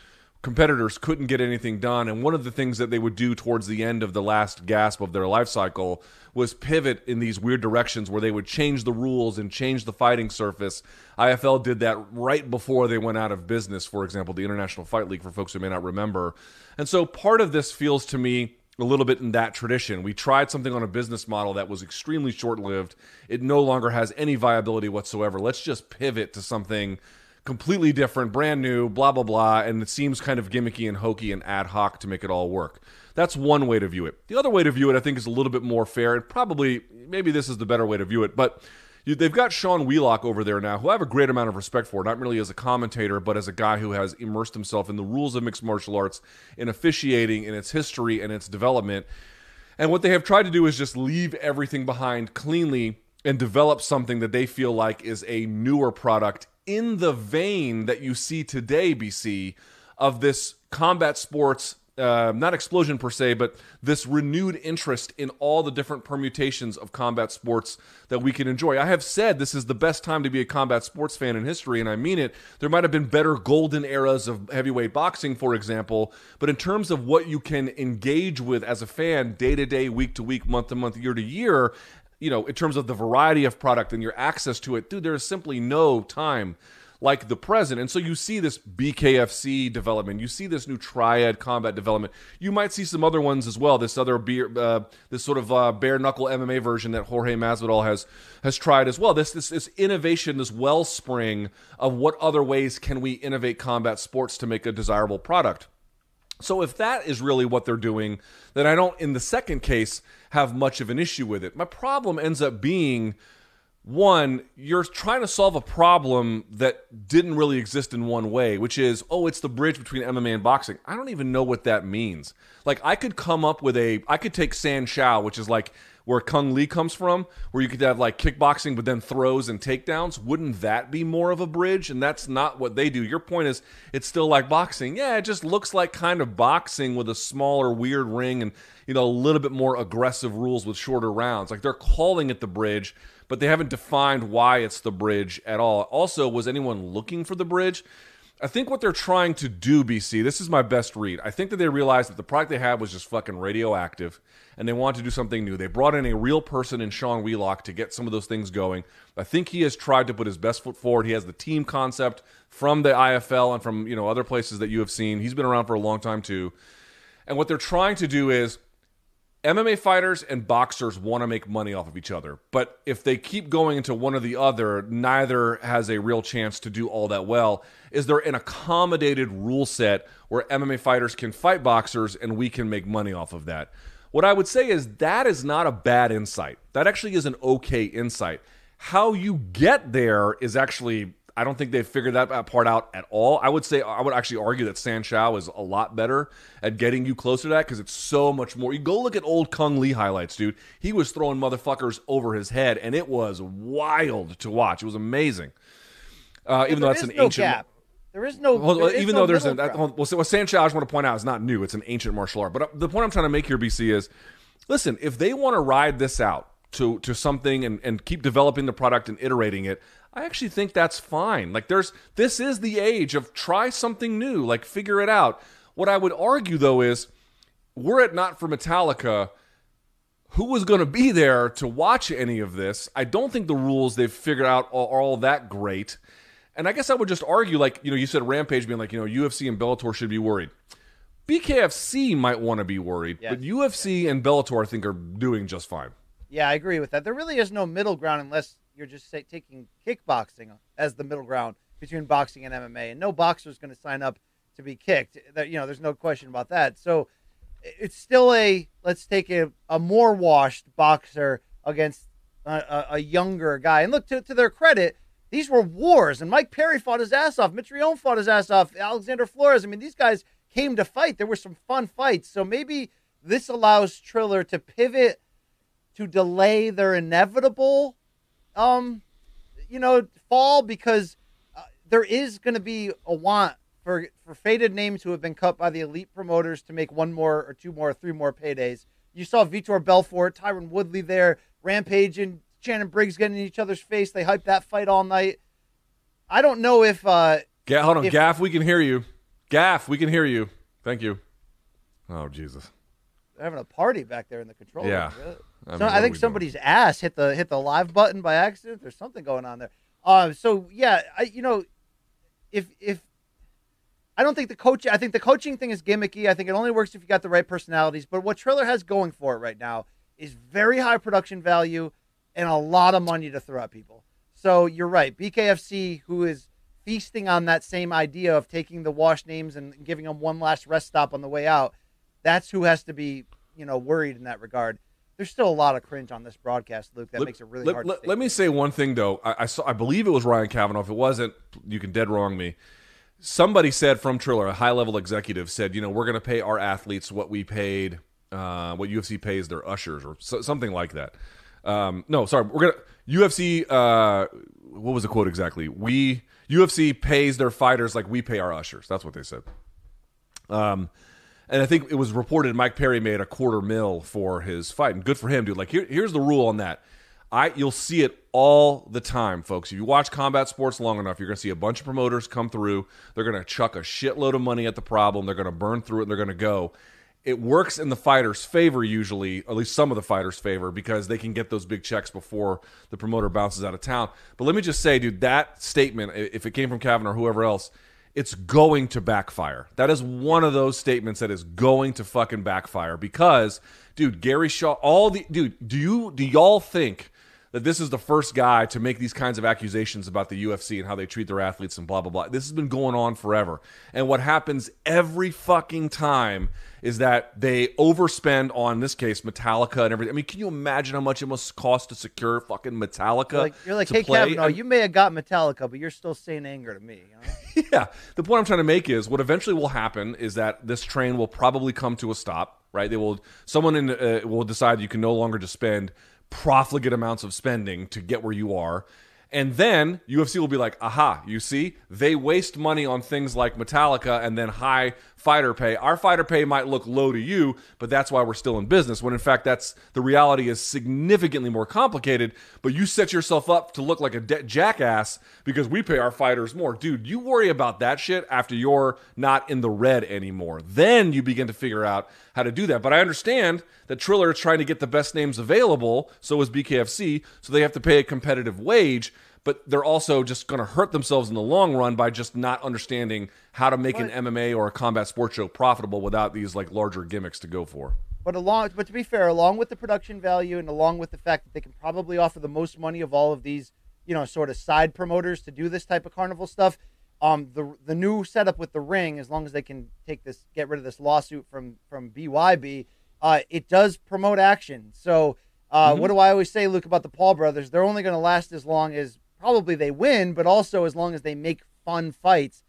competitors couldn't get anything done. And one of the things that they would do towards the end of the last gasp of their life cycle was pivot in these weird directions where they would change the rules and change the fighting surface. IFL did that right before they went out of business, for example, the International Fight League, for folks who may not remember. And so part of this feels to me a little bit in that tradition. We tried something on a business model that was extremely short lived. It no longer has any viability whatsoever. Let's just pivot to something completely different, brand new, blah, blah, blah. And it seems kind of gimmicky and hokey and ad hoc to make it all work. That's one way to view it. The other way to view it, I think, is a little bit more fair. And probably, maybe this is the better way to view it. But they've got Sean Wheelock over there now, who I have a great amount of respect for, not merely as a commentator, but as a guy who has immersed himself in the rules of mixed martial arts, in officiating, in its history, and its development. And what they have tried to do is just leave everything behind cleanly and develop something that they feel like is a newer product in the vein that you see today, BC, of this combat sports, uh, not explosion per se, but this renewed interest in all the different permutations of combat sports that we can enjoy. I have said this is the best time to be a combat sports fan in history, and I mean it. There might have been better golden eras of heavyweight boxing, for example, but in terms of what you can engage with as a fan day to day, week to week, month to month, year to year, you know, in terms of the variety of product and your access to it, dude, there is simply no time like the present. And so you see this BKFC development, you see this new Triad combat development. You might see some other ones as well. This other beer, uh, this sort of uh, bare knuckle MMA version that Jorge Masvidal has has tried as well. This this this innovation, this wellspring of what other ways can we innovate combat sports to make a desirable product. So if that is really what they're doing, then I don't, in the second case, have much of an issue with it. My problem ends up being one, you're trying to solve a problem that didn't really exist in one way, which is, oh, it's the bridge between MMA and boxing. I don't even know what that means. Like, I could come up with a, I could take Sanshou, which is like where Cung Le comes from, where you could have like kickboxing, but then throws and takedowns. Wouldn't that be more of a bridge? And that's not what they do. Your point is, it's still like boxing. Yeah, it just looks like kind of boxing with a smaller, weird ring and, you know, a little bit more aggressive rules with shorter rounds. Like, they're calling it the bridge but they haven't defined why it's the bridge at all. Also, was anyone looking for the bridge? I think what they're trying to do, BC, this is my best read. I think that they realized that the product they had was just fucking radioactive and they wanted to do something new. They brought in a real person in Sean Wheelock to get some of those things going. I think he has tried to put his best foot forward. He has the team concept from the IFL and from, you know, other places that you have seen. He's been around for a long time too. And what they're trying to do is MMA fighters and boxers want to make money off of each other, but if they keep going into one or the other, neither has a real chance to do all that well. Is there an accommodated rule set where MMA fighters can fight boxers and we can make money off of that? What I would say is that is not a bad insight. That actually is an okay insight. How you get there is actually I don't think they've figured that part out at all. I would say I would actually argue that San is a lot better at getting you closer to that because it's so much more. You go look at old Cung Le highlights, dude. He was throwing motherfuckers over his head, and it was wild to watch. It was amazing. Uh, even though that's an no ancient. Gap. There is no. Well, is even no though there's a ground. well, what Sanshou, I just want to point out is not new. It's an ancient martial art. But uh, the point I'm trying to make here, BC, is listen. If they want to ride this out to to something and and keep developing the product and iterating it, I actually think that's fine. Like there's this is the age of try something new, like figure it out. What I would argue though is were it not for Metallica, who was going to be there to watch any of this? I don't think the rules they've figured out are all that great. And I guess I would just argue, like, you know, you said Rampage being like, you know, UFC and Bellator should be worried. BKFC might want to be worried, Yes. but UFC and Bellator, I think, are doing just fine. Yeah, I agree with that. There really is no middle ground unless you're just say, taking kickboxing as the middle ground between boxing and MMA, and no boxer is going to sign up to be kicked. That you know, there's no question about that. So it's still a let's take a, a more washed boxer against a, a, a younger guy. And look to to their credit, these were wars, and Mike Perry fought his ass off. Mitrione fought his ass off. Alexander Flores. I mean, these guys came to fight. There were some fun fights. So maybe this allows Triller to pivot to delay their inevitable um you know fall because uh, there is going to be a want for for faded names who have been cut by the elite promoters to make one more or two more or three more paydays you saw Vitor Belfort Tyron Woodley there Rampage and Shannon Briggs getting in each other's face they hyped that fight all night I don't know if uh Ga- hold on, If- Gaff, we can hear you. Gaff, we can hear you. Thank you. Oh Jesus. they're having a party back there in the control Yeah. room. I mean, So I think we doing? somebody's ass hit the hit the live button by accident. There's something going on there. Um. So yeah, I you know, if if I don't think the coach. I think the coaching thing is gimmicky. I think it only works if you got the right personalities. But what Triller has going for it right now is very high production value and a lot of money to throw at people. So you're right. BKFC, who is feasting on that same idea of taking the wash names and giving them one last rest stop on the way out, that's who has to be, you know, worried in that regard. There's still a lot of cringe on this broadcast, Luke. That Let- makes it really let, hard. Let, to let me say one thing though. I, I saw. I believe it was Ryan Kavanaugh. If it wasn't, you can dead wrong me. Somebody said from Triller, a high level executive said, you know, we're going to pay our athletes what we paid, uh, what UFC pays their ushers, or so, something like that. Um, no, sorry, we're gonna UFC. Uh, what was the quote exactly? We UFC pays their fighters like we pay our ushers. That's what they said. Um, and I think it was reported Mike Perry made a quarter mil for his fight, and good for him, dude. Like here, here's the rule on that. I you'll see it all the time, folks. If you watch combat sports long enough, you're gonna see a bunch of promoters come through. They're gonna chuck a shitload of money at the problem. They're gonna burn through it. and They're gonna go. It works in the fighter's favor usually, at least some of the fighters' favor, because they can get those big checks before the promoter bounces out of town. But let me just say, dude, that statement, if it came from Kavanaugh or whoever else, it's going to backfire. That is one of those statements that is going to fucking backfire because, dude, Gary Shaw, all the dude, do you do y'all think that this is the first guy to make these kinds of accusations about the UFC and how they treat their athletes and blah blah blah. This has been going on forever. And what happens every fucking time is that they overspend on in this case Metallica and everything. I mean, can you imagine how much it must cost to secure fucking Metallica? You're like, you're like hey, play? Kavanaugh, you may have got Metallica, but you're still saying anger to me. You know? yeah. The point I'm trying to make is what eventually will happen is that this train will probably come to a stop, right? They will someone in uh, will decide you can no longer just spend profligate amounts of spending to get where you are. And then UFC will be like, aha, you see, they waste money on things like Metallica and then high fighter pay. Our fighter pay might look low to you, but that's why we're still in business. When in fact, that's the reality is significantly more complicated. But you set yourself up to look like a de- jackass because we pay our fighters more. Dude, you worry about that shit after you're not in the red anymore. Then you begin to figure out how to do that. But I understand that Triller is trying to get the best names available, so is BKFC, so they have to pay a competitive wage. But they're also just going to hurt themselves in the long run by just not understanding how to make an MMA or a combat sports show profitable without these like larger gimmicks to go for. But along, but to be fair, along with the production value and along with the fact that they can probably offer the most money of all of these, you know, sort of side promoters to do this type of carnival stuff, um, the the new setup with the ring, as long as they can take this, get rid of this lawsuit from from BYB, uh, it does promote action. So, uh, what do I always say, Luke, about the Paul brothers? They're only going to last as long as probably they win, but also as long as they make fun fights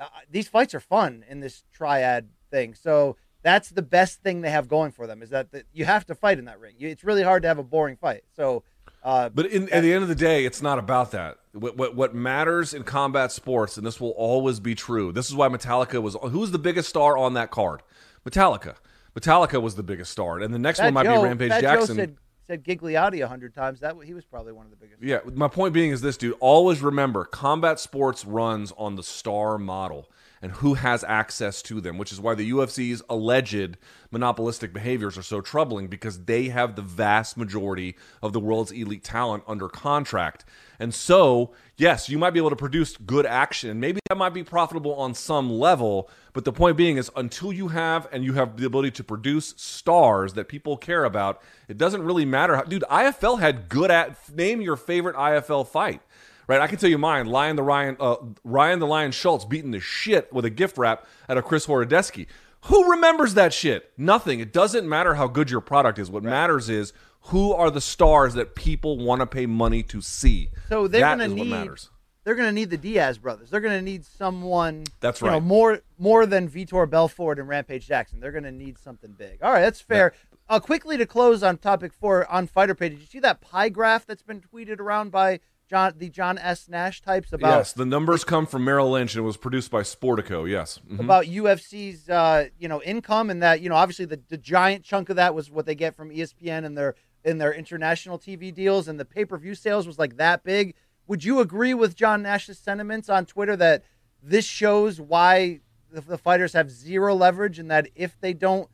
uh, these fights are fun in this triad thing. So that's the best thing they have going for them is that the, you have to fight in that ring. You, it's really hard to have a boring fight. So, uh, But in, at the end of the day, it's not about that. What, what what matters in combat sports, and this will always be true. This is why Metallica was. Who's the biggest star on that card? Metallica. Metallica was the biggest star, and the next Fat one might Joe, be Rampage Fat Jackson. Said Gigliotti a hundred times. That he was probably one of the biggest. Yeah, my point being is this, dude. Always remember, combat sports runs on the star model and who has access to them, which is why the UFC's alleged monopolistic behaviors are so troubling because they have the vast majority of the world's elite talent under contract. And so, yes, you might be able to produce good action. Maybe that might be profitable on some level, but the point being is until you have and you have the ability to produce stars that people care about, it doesn't really matter how dude, IFL had good at name your favorite IFL fight. Right, I can tell you mine. Lion the Ryan, uh, Ryan the Lion Schultz beating the shit with a gift wrap at a Chris Horodecki. Who remembers that shit? Nothing. It doesn't matter how good your product is. What matters is who are the stars that people want to pay money to see. So they're That going to is what need. matters. They're going to need the Diaz brothers. They're going to need someone. That's you know, right. more more than Vitor Belfort and Rampage Jackson. They're going to need something big. All right, that's fair. Uh, quickly to close on topic four on Fighter Page. Did you see that pie graph that's been tweeted around by John the John S Nash types about yes, the numbers come from Merrill Lynch and it was produced by Sportico. Yes. Mhm. about UFC's uh, you know income and that you know obviously the, the giant chunk of that was what they get from ESPN and their in their international TV deals and the pay per view sales was like that big. Would you agree with John Nash's sentiments on Twitter that this shows why the, the fighters have zero leverage and that if they don't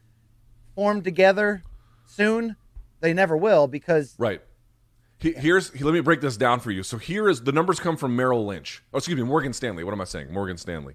form together soon, they never will because Right. He- Here's he- let me break this down for you. So here is the numbers come from Merrill Lynch. Oh, excuse me, Morgan Stanley. What am I saying? Morgan Stanley.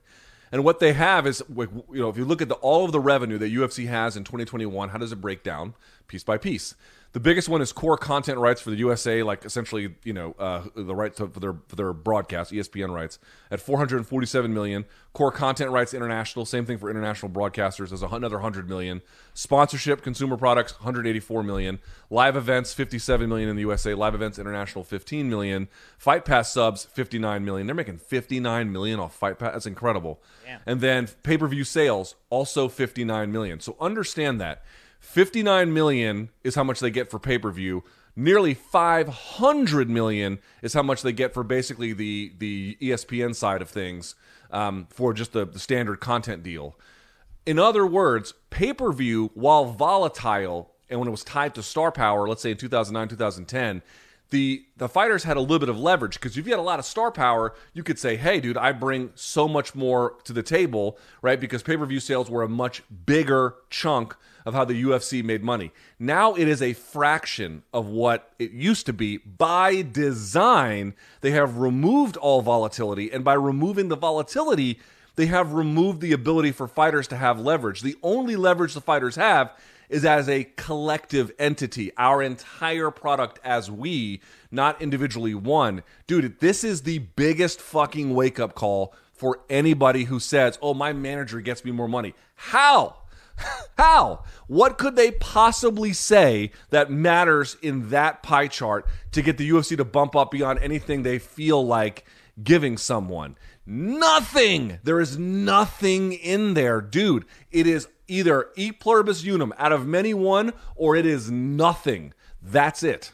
And what they have is, you know, if you look at the, all of the revenue that UFC has in 2021, how does it break down piece by piece? The biggest one is core content rights for the USA, like essentially, you know, uh, the rights for their for their broadcast, ESPN rights, at 447 million. Core content rights international, same thing for international broadcasters, is another 100 million. Sponsorship, consumer products, 184 million. Live events, 57 million in the USA. Live events international, 15 million. Fight Pass subs, 59 million. They're making 59 million off Fight Pass. That's incredible. And then pay per view sales, also 59 million. So understand that 59 million is how much they get for pay per view. Nearly 500 million is how much they get for basically the the ESPN side of things um, for just the, the standard content deal. In other words, pay per view, while volatile, and when it was tied to star power, let's say in 2009, 2010, the the fighters had a little bit of leverage because if you had a lot of star power, you could say, "Hey, dude, I bring so much more to the table, right?" Because pay per view sales were a much bigger chunk of how the UFC made money. Now it is a fraction of what it used to be. By design, they have removed all volatility, and by removing the volatility, they have removed the ability for fighters to have leverage. The only leverage the fighters have is as a collective entity, our entire product as we, not individually one. Dude, this is the biggest fucking wake up call for anybody who says, oh, my manager gets me more money. How? How? What could they possibly say that matters in that pie chart to get the UFC to bump up beyond anything they feel like giving someone? Nothing. There is nothing in there, dude. It is either e pluribus unum out of many one, or it is nothing. That's it.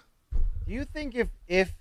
Do you think if if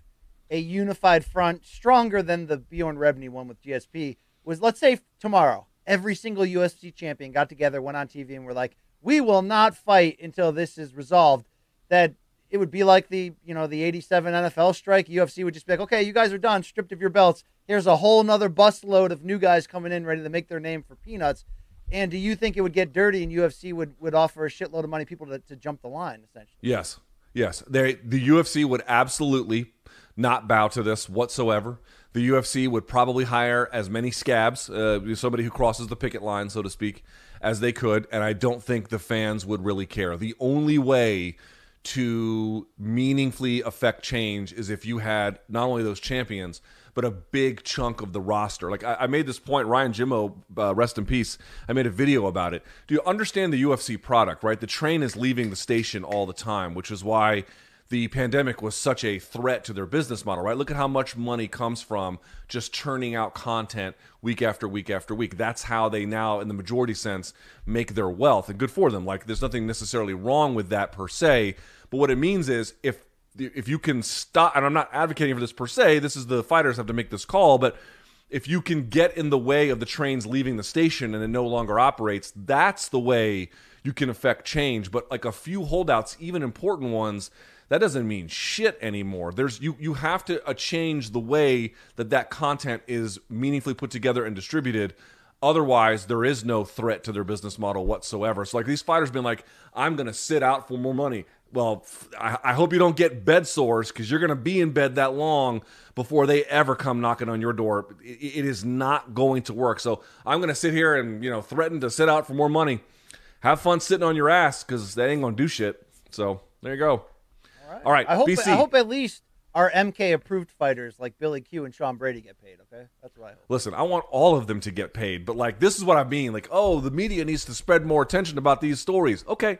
a unified front stronger than the Bjorn Rebney one with GSP was, let's say tomorrow, every single UFC champion got together, went on TV, and were like, "We will not fight until this is resolved." That it would be like the you know the '87 NFL strike. UFC would just be like, "Okay, you guys are done, stripped of your belts. Here's a whole nother busload of new guys coming in, ready to make their name for peanuts." And do you think it would get dirty and UFC would, would offer a shitload of money people to, to jump the line essentially? Yes, yes. They the UFC would absolutely not bow to this whatsoever. The UFC would probably hire as many scabs, uh, somebody who crosses the picket line, so to speak, as they could, and I don't think the fans would really care. The only way to meaningfully affect change is if you had not only those champions but a big chunk of the roster. Like I, I made this point, Ryan Jimmo, uh, rest in peace. I made a video about it. Do you understand the UFC product? Right, the train is leaving the station all the time, which is why the pandemic was such a threat to their business model, right? Look at how much money comes from just churning out content week after week after week. That's how they now, in the majority sense, make their wealth. And good for them. Like, there's nothing necessarily wrong with that per se. But what it means is if if you can stop, and I'm not advocating for this per se, this is the fighters have to make this call, but if you can get in the way of the trains leaving the station and it no longer operates, that's the way you can affect change. But like a few holdouts, even important ones, that doesn't mean shit anymore. There's you you have to uh, change the way that that content is meaningfully put together and distributed. Otherwise, there is no threat to their business model whatsoever. So, like these fighters, been like, "I'm to sit out for more money." Well, I, I hope you don't get bed sores because you're to be in bed that long before they ever come knocking on your door. It, it is not going to work. So, I'm to sit here and you know threaten to sit out for more money. Have fun sitting on your ass because that ain't to do shit. So, there you go. All right. All right, I hope BC. I hope at least our MK approved fighters like Billy Q and Sean Brady get paid. Okay, that's what I hope. Listen, I want all of them to get paid, but like this is what I mean. Like, oh, the media needs to spread more attention about these stories. Okay.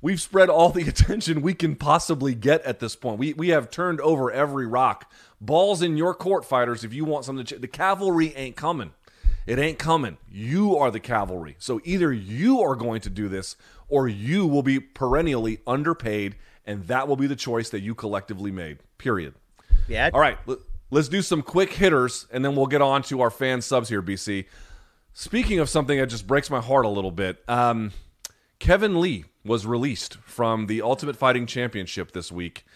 We've spread all the attention we can possibly get at this point. We we have turned over every rock. Balls in your court, fighters. If you want something, to ch- the cavalry ain't coming. It ain't coming. You are the cavalry. So either you are going to do this, or you will be perennially underpaid, and that will be the choice that you collectively made. Period. Yeah. All right, let's do some quick hitters, and then we'll get on to our fan subs here, BC. Speaking of something that just breaks my heart a little bit, um, Kevin Lee was released from the Ultimate Fighting Championship this week.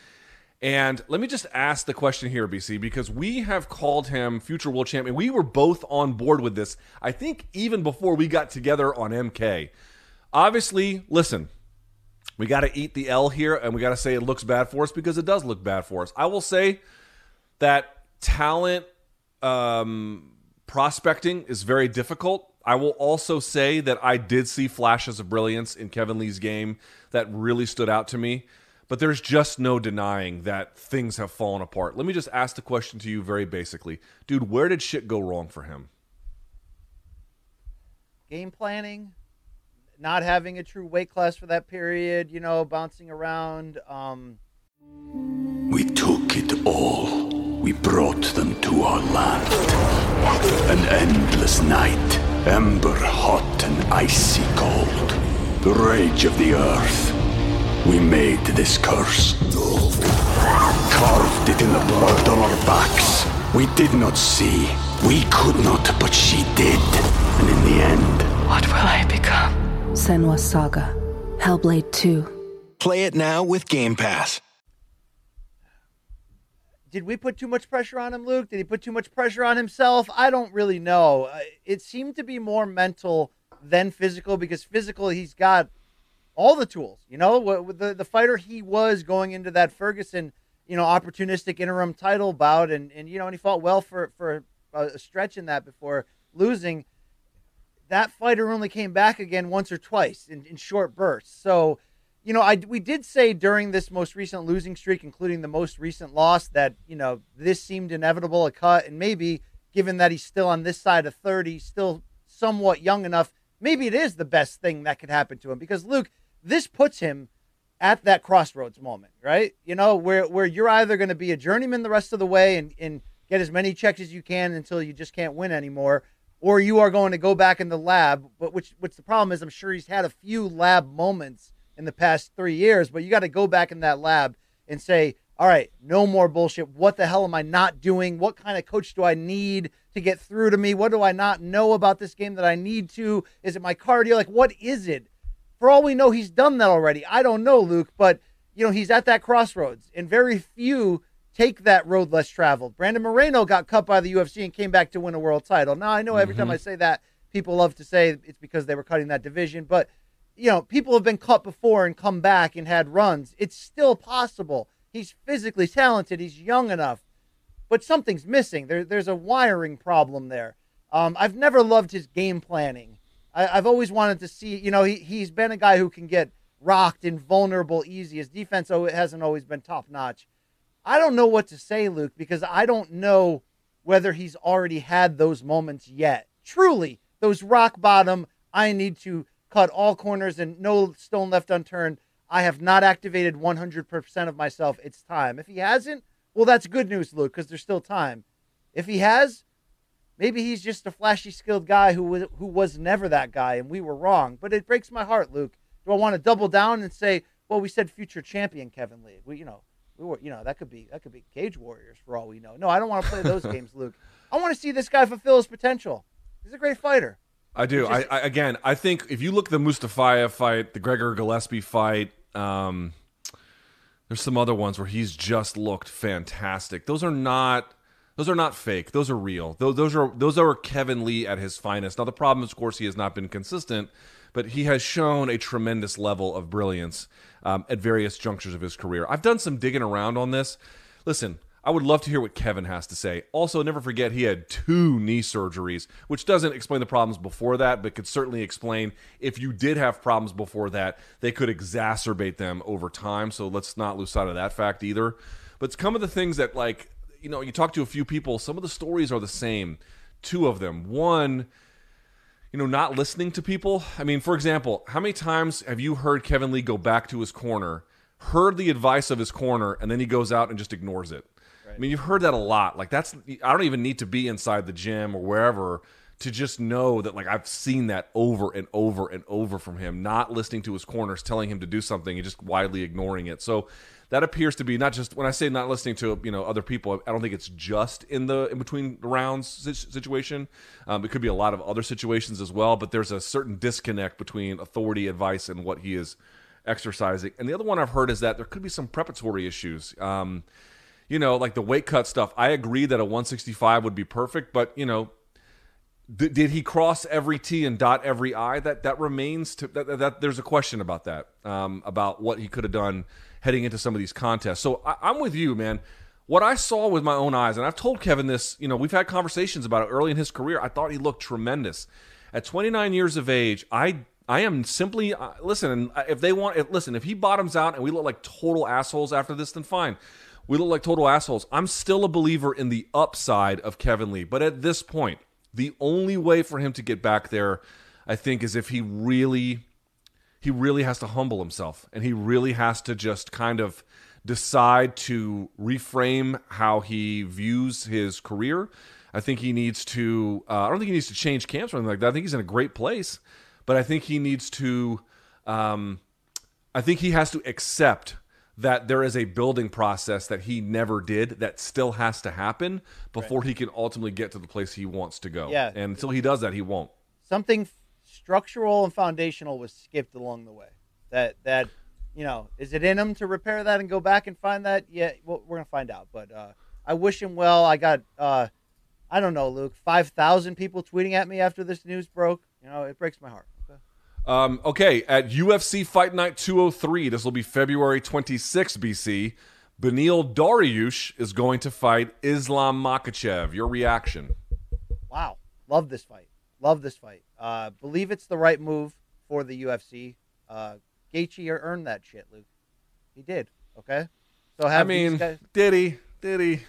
And let me just ask the question here, BC, because we have called him future world champion. We were both on board with this, I think, even before we got together on MK. Obviously, listen, we got to eat the L here, and we got to say it looks bad for us because it does look bad for us. I will say that talent um, prospecting is very difficult. I will also say that I did see flashes of brilliance in Kevin Lee's game that really stood out to me. But there's just no denying that things have fallen apart. Let me just ask the question to you very basically. Dude, where did shit go wrong for him? Game planning, not having a true weight class for that period. You know, bouncing around. Um, We took it all. We brought them to our land. An endless night, ember hot and icy cold. The rage of the earth. We made this curse. Carved it in the blood on our backs. We did not see. We could not, but she did. And in the end, What will I become? Senua Saga. Hellblade 2. Play it now with Game Pass. did we put too much pressure on him, Luke? Did he put too much pressure on himself? I don't really know. Uh, It seemed to be more mental than physical because physical, he's got all the tools. You know, the the fighter he was going into that Ferguson, you know, opportunistic interim title bout, and and you know, and he fought well for for a stretch in that before losing. That fighter only came back again once or twice in, in short bursts. So, you know, I we did say during this most recent losing streak, including the most recent loss, that you know this seemed inevitable, a cut, and maybe given that he's still on this side of thirty, still somewhat young enough, maybe it is the best thing that could happen to him because Luke, this puts him at that crossroads moment, right? You know, where where you're either going to be a journeyman the rest of the way and and get as many checks as you can until you just can't win anymore, or you are going to go back in the lab. But which which the problem is, I'm sure he's had a few lab moments in the past three years, but you got to go back in that lab and say, all right, no more bullshit. What the hell am I not doing? What kind of coach do I need to get through to me? What do I not know about this game that I need to? Is it my cardio? Like, what is it? For all we know, he's done that already. I don't know, Luke, but you know he's at that crossroads, and very few take that road less traveled. Brandon Moreno got cut by the UFC and came back to win a world title. Now I know every time I say that, people love to say it's because they were cutting that division, but you know people have been cut before and come back and had runs. It's still possible. He's physically talented. He's young enough, but something's missing. There, there's a wiring problem there. Um, I've never loved his game planning. I, I've always wanted to see. You know, he he's been a guy who can get rocked and vulnerable easy. His defense oh, it hasn't always been top notch. I don't know what to say, Luke, because I don't know whether he's already had those moments yet. Truly, those rock bottom. I need to cut all corners and no stone left unturned. I have not activated 100% of myself. It's time. If he hasn't, well, that's good news, Luke, because there's still time. If he has, maybe he's just a flashy, skilled guy who was, who was never that guy, and we were wrong. But it breaks my heart, Luke. Do I want to double down and say, well, we said future champion Kevin Lee? We, you know, we were, you know, that could be that could be Cage Warriors for all we know. No, I don't want to play those games, Luke. I want to see this guy fulfill his potential. He's a great fighter. I do. Just- I, I again, I think if you look at the Mustafayev fight, the Gregor Gillespie fight, um, there's some other ones where he's just looked fantastic. Those are not. Those are not fake. Those are real. Those, those are those are Kevin Lee at his finest. Now the problem, is, of course, he has not been consistent, but he has shown a tremendous level of brilliance um, at various junctures of his career. I've done some digging around on this. Listen, I would love to hear what Kevin has to say. Also, never forget he had two knee surgeries, which doesn't explain the problems before that, but could certainly explain if you did have problems before that, they could exacerbate them over time. So let's not lose sight of that fact either. But some of the things that, like, you know, you talk to a few people, some of the stories are the same. Two of them. One, you know, not listening to people. I mean, for example, how many times have you heard Kevin Lee go back to his corner, heard the advice of his corner, and then he goes out and just ignores it? I mean, you've heard that a lot. Like that's I don't even need to be inside the gym or wherever to just know that like I've seen that over and over and over from him, not listening to his corners, telling him to do something and just widely ignoring it. So that appears to be not just when I say not listening to you know other people. I don't think it's just in the in between rounds situation. Um, it could be a lot of other situations as well. But there's a certain disconnect between authority, advice, and what he is exercising. And the other one I've heard is that there could be some preparatory issues. Um, you know, like the weight cut stuff. I agree that a 165 would be perfect, but you know, did he cross every T and dot every I? That that remains to that, that, that there's a question about that, um, about what he could have done heading into some of these contests. So I, I'm with you, man. What I saw with my own eyes, and I've told Kevin this, you know, we've had conversations about it early in his career. I thought he looked tremendous. At 29 years of age, I I am simply uh, listen. If they want, if, listen. If he bottoms out and we look like total assholes after this, then fine. We look like total assholes. I'm still a believer in the upside of Kevin Lee, but at this point, the only way for him to get back there, I think, is if he really, he really has to humble himself, and he really has to just kind of decide to reframe how he views his career. I think he needs to. Uh, I don't think he needs to change camps or anything like that. I think he's in a great place, but I think he needs to. Um, I think he has to accept that there is a building process that he never did that still has to happen before he can ultimately get to the place he wants to go. Yeah. And until he does that, he won't. something structural and foundational was skipped along the way. That that you know, is it in him to repair that and go back and find that? Yeah, well, we're gonna find out. But uh, I wish him well. I got uh, I don't know, Luke, five thousand people tweeting at me after this news broke. You know, it breaks my heart. Okay. Um, okay, at UFC Fight Night 203, this will be February 26th, BC. Beneil Dariush is going to fight Islam Makhachev. Your reaction? Wow, love this fight. Love this fight. Uh, believe it's the right move for the UFC. Uh, Gaethje earned that shit, Luke. He did. Okay. So have I mean, guys, did he? Did he?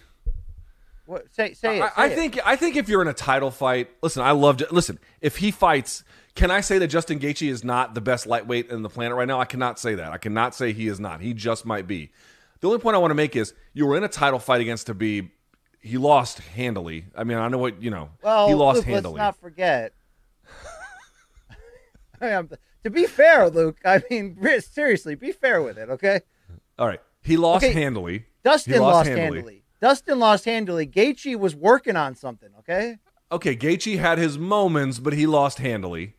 what, say say it. I, say I it. think I think if you're in a title fight, listen, I loved it. Listen, if he fights, can I say that Justin Gaethje is not the best lightweight in the planet right now? I cannot say that. I cannot say he is not. He just might be. The only point I want to make is you were in a title fight against Khabib. He lost handily. I mean, I know what you know. Well, he lost Luke, handily. let's not forget. I mean, to be fair, Luke. I mean, seriously, be fair with it, okay? All right, he lost Okay, handily. Dustin He lost, handily. Dustin lost handily. Gaethje was working on something, okay? okay, Gaethje had his moments, but he lost handily.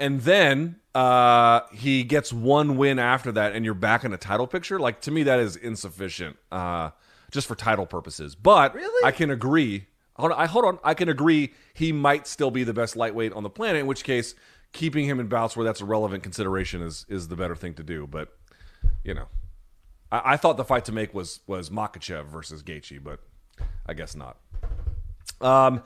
And then uh, he gets one win after that, and you're back in a title picture. Like to me, that is insufficient, uh, just for title purposes. But Really? I can agree. Hold on, I hold on. I can agree he might still be the best lightweight on the planet. In which case, keeping him in bouts where that's a relevant consideration is is the better thing to do. But you know, I, I thought the fight to make was was Makhachev versus Gaethje, but I guess not. Um,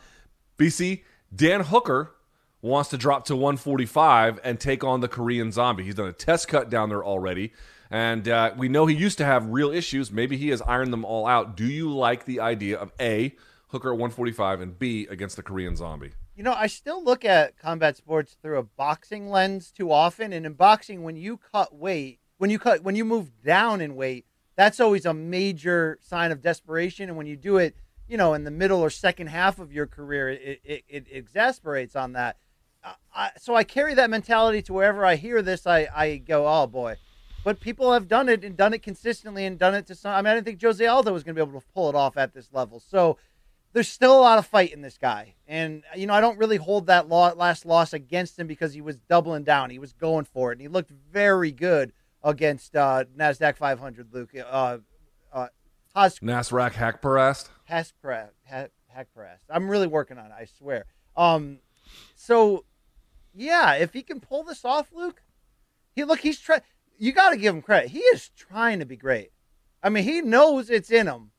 BC Dan Hooker wants to drop to 145 and take on the Korean Zombie. He's done a test cut down there already, and uh, we know he used to have real issues. Maybe he has ironed them all out. Do you like the idea of a Hooker at 145 and B against the Korean Zombie? You know, I still look at combat sports through a boxing lens too often. And in boxing, when you cut weight, when you cut, when you move down in weight, that's always a major sign of desperation. And when you do it, you know, in the middle or second half of your career, it it, it exasperates on that. I, so I carry that mentality to wherever I hear this. I I go, oh boy. But people have done it and done it consistently and done it to some. I mean, I didn't think Jose Aldo was going to be able to pull it off at this level. So there's still a lot of fight in this guy. And, you know, I don't really hold that last loss against him because he was doubling down. He was going for it. And he looked very good against uh, NASDAQ 500, Luke. Uh, uh, Haz- Nasrak Hakparast? Haskra- Ha- I'm really working on it, I swear. Um, so, yeah, if he can pull this off, Luke, he look, he's trying. You got to give him credit. He is trying to be great. I mean, he knows it's in him.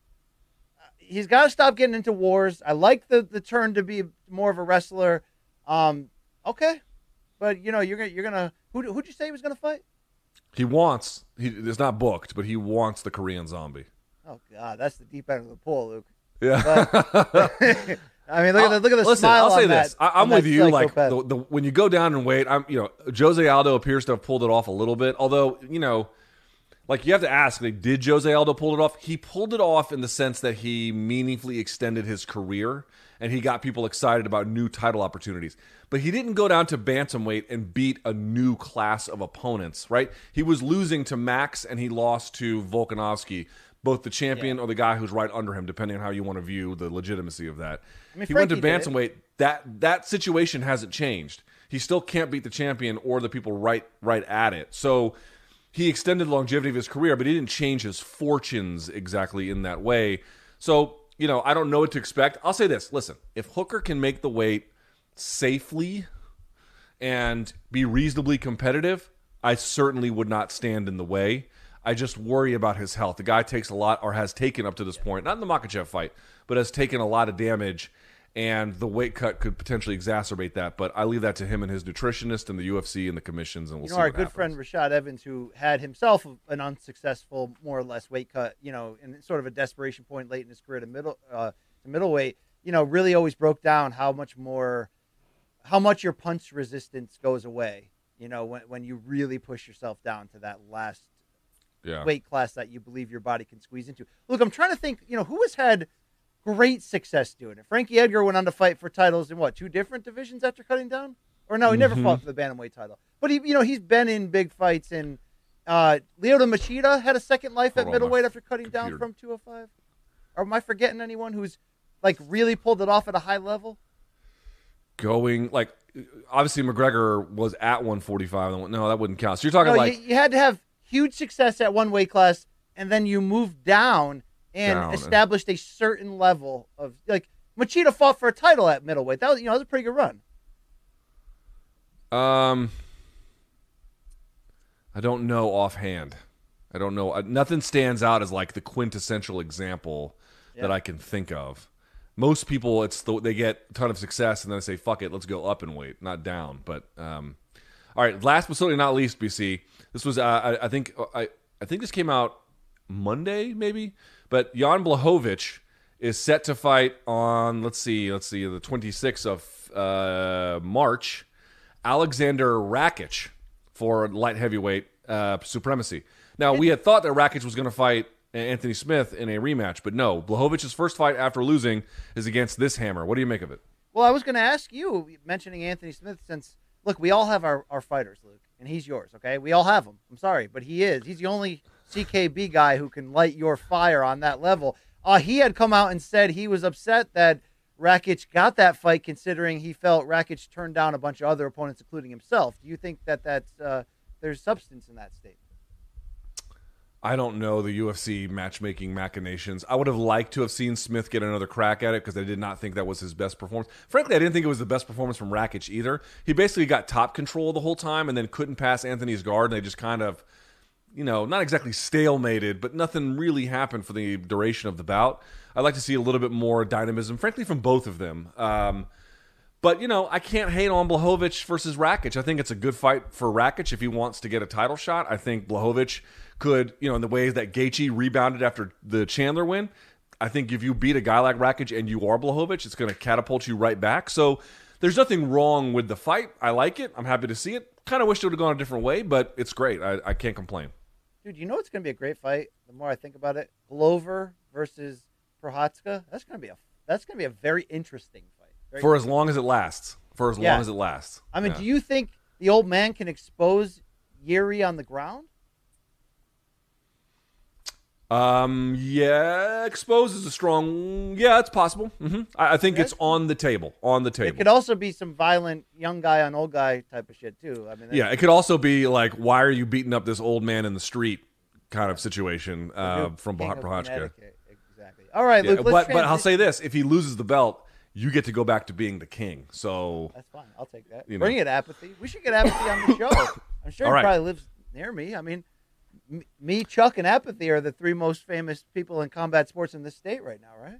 He's got to stop getting into wars. I like the the turn to be more of a wrestler. Um, okay, but you know, you're gonna you're gonna who who'd you say he was gonna fight? He wants, he, is not booked, but he wants the Korean Zombie. Oh God, that's the deep end of the pool, Luke. Yeah. I mean, look at the look at the Listen, I'll say on that. this. I, I'm with you. Like the, the, when you go down and wait, I'm you know Jose Aldo appears to have pulled it off a little bit. Although you know, like you have to ask, like, did Jose Aldo pull it off? He pulled it off in the sense that he meaningfully extended his career and he got people excited about new title opportunities. But he didn't go down to bantamweight and beat a new class of opponents. Right? He was losing to Max and he lost to Volkanovski. Both the champion or the guy who's right under him, depending on how you want to view the legitimacy of that. mean, he went to Frankie did bantamweight bantamweight, that that situation hasn't changed. He still can't beat the champion or the people right right at it. So he extended the longevity of his career, but he didn't change his fortunes exactly in that way. So, you know, I don't know what to expect. I'll say this, listen, if Hooker can make the weight safely and be reasonably competitive, I certainly would not stand in the way. I just worry about his health. The guy takes a lot, or has taken up to this point, not in the Makhachev fight, but has taken a lot of damage, and the weight cut could potentially exacerbate that. But I leave that to him and his nutritionist and the UFC and the commissions, and we'll you see know, our good happens. friend Rashad Evans, who had himself an unsuccessful, more or less, weight cut, you know, in sort of a desperation point late in his career to middle uh, to middleweight, you know, really always broke down how much more, how much your punch resistance goes away. You know, when when you really push yourself down to that last Yeah. weight class that you believe your body can squeeze into. Look, I'm trying to think. You know, who has had great success doing it? Frankie Edgar went on to fight for titles in what two different divisions after cutting down, or no, he never Mm-hmm. fought for the bantamweight title. But he, you know, he's been in big fights. And uh, Lyoto Machida had a second life Hold at middleweight after cutting down from 205. Or am I forgetting anyone who's like really pulled it off at a high level? Going, like, obviously McGregor was at 145. No, that wouldn't count. So you're talking No, like. you, you had to have huge success at one weight class, and then you moved down and Down. established a certain level of like Machida fought for a title at middleweight. That was you know that was a pretty good run. Um, I don't know offhand. I don't know. Uh, Nothing stands out as like the quintessential example that I can think of. most people, it's the, they get a ton of success and then they say, "Fuck it, let's go up and wait, not down." But um, all right, last but certainly not least, BC. This was uh, I, I think I I think this came out Monday maybe, but Jan Blachowicz is set to fight on let's see let's see the 26th of uh, March Alexander Rakic for light heavyweight uh, supremacy. Now we had thought that Rakic was going to fight Anthony Smith in a rematch, but no. Blachowicz's first fight after losing is against this hammer. What do you make of it? Well, I was going to ask you, mentioning Anthony Smith, since look, we all have our, our fighters, Luke, and he's yours. Okay, we all have him. I'm sorry, but he is. He's the only CKB guy who can light your fire on that level. Uh, he had come out and said he was upset that Rakic got that fight, considering he felt Rakic turned down a bunch of other opponents, including himself. Do you think that that's uh, there's substance in that statement? I don't know the UFC matchmaking machinations. I would have liked to have seen Smith get another crack at it because I did not think that was his best performance. Frankly, I didn't think it was the best performance from Rakic either. He basically got top control the whole time and then couldn't pass Anthony's guard, and they just kind of, you know, not exactly stalemated, but nothing really happened for the duration of the bout. I'd like to see a little bit more dynamism, frankly, from both of them. Um, but you know, I can't hate on Blachowicz versus Rakic. I think it's a good fight for Rakic if he wants to get a title shot. I think Blachowicz could, you know, in the ways that Gaethje rebounded after the Chandler win. I think if you beat a guy like Rakic and you are Blachowicz, it's going to catapult you right back. So there's nothing wrong with the fight. I like it. I'm happy to see it. Kind of wish it would have gone a different way, but it's great. I, I can't complain. Dude, you know it's going to be a great fight. The more I think about it, Glover versus Prochazka. That's going to be a that's going to be a very interesting fight. Very For as long as it lasts. For as Yeah. long as it lasts. I mean, Yeah. do you think the old man can expose Yuri on the ground? Um. Yeah. Expose is a strong. Yeah, it's possible. hmm I, I think it's on the table. On the table. It could also be some violent young guy on old guy type of shit too. I mean, yeah. It could also be like, why are you beating up this old man in the street? Kind of situation uh, from Bah- of Exactly. All right, Luke. but but I'll say this: if he loses the belt, you get to go back to being the king. So that's fine. I'll take that. You Bring it, apathy. We should get apathy on the show. I'm sure All he right. probably lives near me. I mean, me, Chuck, and apathy are the three most famous people in combat sports in this state right now, right?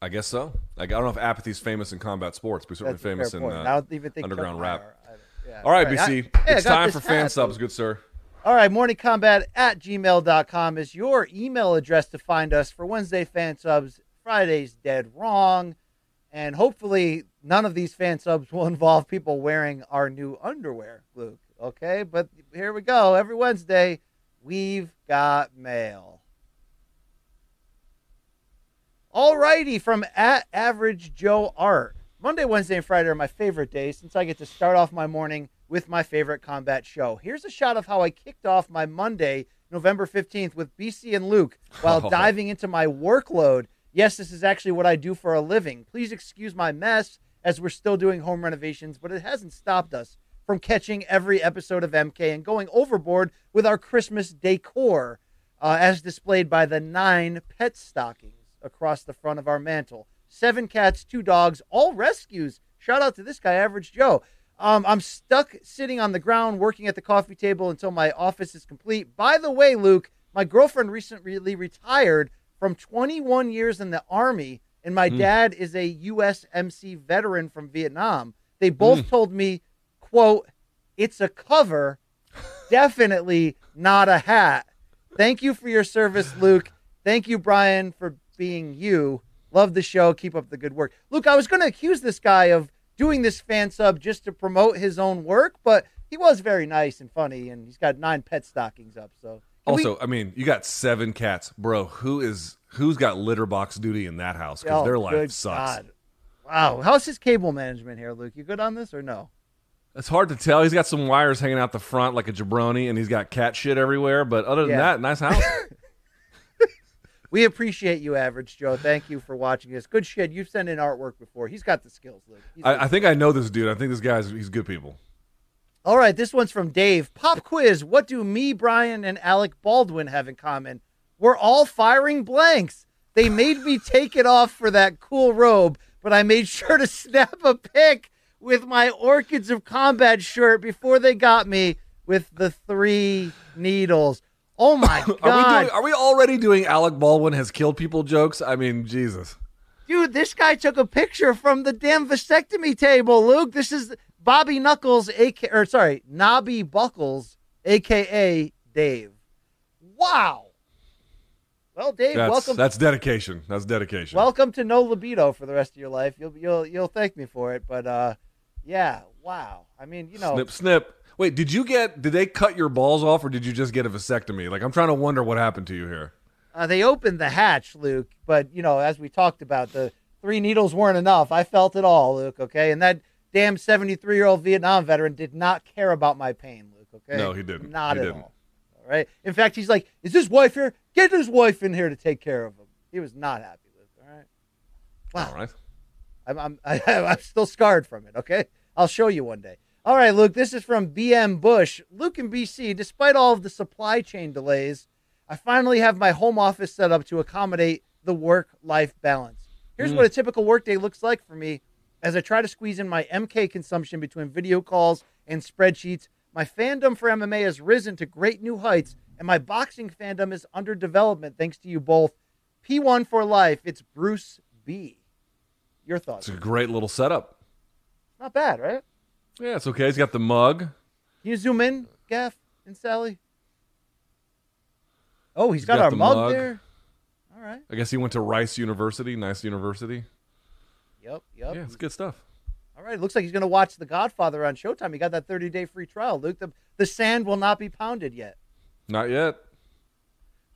I guess so. Like I don't know if apathy's famous in combat sports, but certainly That's famous in uh, I don't even think underground Chuck rap. yeah, All right, right. BC, I- hey, I time for fan subs, good sir. All right, morningkombat at gmail.com is your email address to find us for Wednesday fan subs, Friday's dead wrong. And hopefully, none of these fan subs will involve people wearing our new underwear, Luke. Okay, but here we go. Every Wednesday, we've got mail. Alrighty, from at Average Joe Art. Monday, Wednesday, and Friday are my favorite days since I get to start off my morning with my favorite combat show. Here's a shot of how I kicked off my Monday, November 15th, with BC and Luke while Oh. diving into my workload. Yes, this is actually what I do for a living. Please excuse my mess as we're still doing home renovations, but it hasn't stopped us from catching every episode of MK and going overboard with our Christmas decor, uh, as displayed by the nine pet stockings across the front of our mantle. Seven cats, two dogs, all rescues. Shout out to this guy, Average Joe. Um, I'm stuck sitting on the ground working at the coffee table until my office is complete. By the way, Luke, my girlfriend recently retired from 21 years in the Army, and my dad is a USMC veteran from Vietnam. They both told me, quote, it's a cover, definitely not a hat. Thank you for your service, Luke. Thank you, Brian, for being you. Love the show. Keep up the good work. Luke, I was going to accuse this guy of doing this fan sub just to promote his own work, but he was very nice and funny, and he's got nine pet stockings up. So Can we- Also, I mean, you got seven cats, bro. Who is who's got litter box duty in that house? Because Oh, their life sucks. God. Wow, how's his cable management here, Luke? You good on this or no? It's hard to tell. He's got some wires hanging out the front like a jabroni, and he's got cat shit everywhere. But other than Yeah. that, nice house. We appreciate you, Average Joe. Thank you for watching us. Good shit. You've sent in artwork before. He's got the skills, Luke. I, I think I know this dude. I think this guy's he's good people. All right, this one's from Dave. Pop quiz. What do me, Brian, and Alec Baldwin have in common? We're all firing blanks. They made me take it off for that cool robe, but I made sure to snap a pic with my Orchids of Combat shirt before they got me with the three needles. Oh my Are we god. doing? Are we already doing Alec Baldwin has killed people jokes? I mean, Jesus. Dude, this guy took a picture from the damn vasectomy table, Luke. This is Bobby Knuckles, aka or sorry, Nobby Buckles, aka Dave. Wow. Well, Dave, That's, welcome. that's dedication. That's dedication. welcome to no libido for the rest of your life. You'll you'll you'll thank me for it, but uh, yeah, wow. I mean, you know, snip, snip. Wait, did you get? Did they cut your balls off, or did you just get a vasectomy? Like, I'm trying to wonder what happened to you here. uh, they opened the hatch, Luke, but you know, as we talked about, the three needles weren't enough. I felt it all, Luke. Okay, and that damn 73 year old Vietnam veteran did not care about my pain, Luke. Okay, No, he didn't. Not He at didn't. all. All right. In fact, he's like, "Is his wife here? Get his wife in here to take care of him." He was not happy, Luke. All right. Wow. All right. I'm I'm I, I'm still scarred from it. Okay, I'll show you one day. All right, Luke. This is from BM Bush. Luke in BC. Despite all of the supply chain delays, I finally have my home office set up to accommodate the work-life balance. Here's what mm. a typical workday looks like for me as I try to squeeze in my MK consumption between video calls and spreadsheets. My fandom for MMA has risen to great new heights, and my boxing fandom is under development thanks to you both. P1 for life. It's Bruce B. Your thoughts? It's a great little setup. Not bad, right? Yeah, it's okay. He's got the mug. Can you zoom in, Gaff and Sally? Oh, he's got, got our mug, mug. there. All right. I guess he went to Rice University. Nice university. Yep. Yep. Yeah, it's good stuff. All right. It Looks like he's going to watch The Godfather on Showtime. He got that 30 day free trial. Luke, the, the sand will not be pounded yet. Not yet.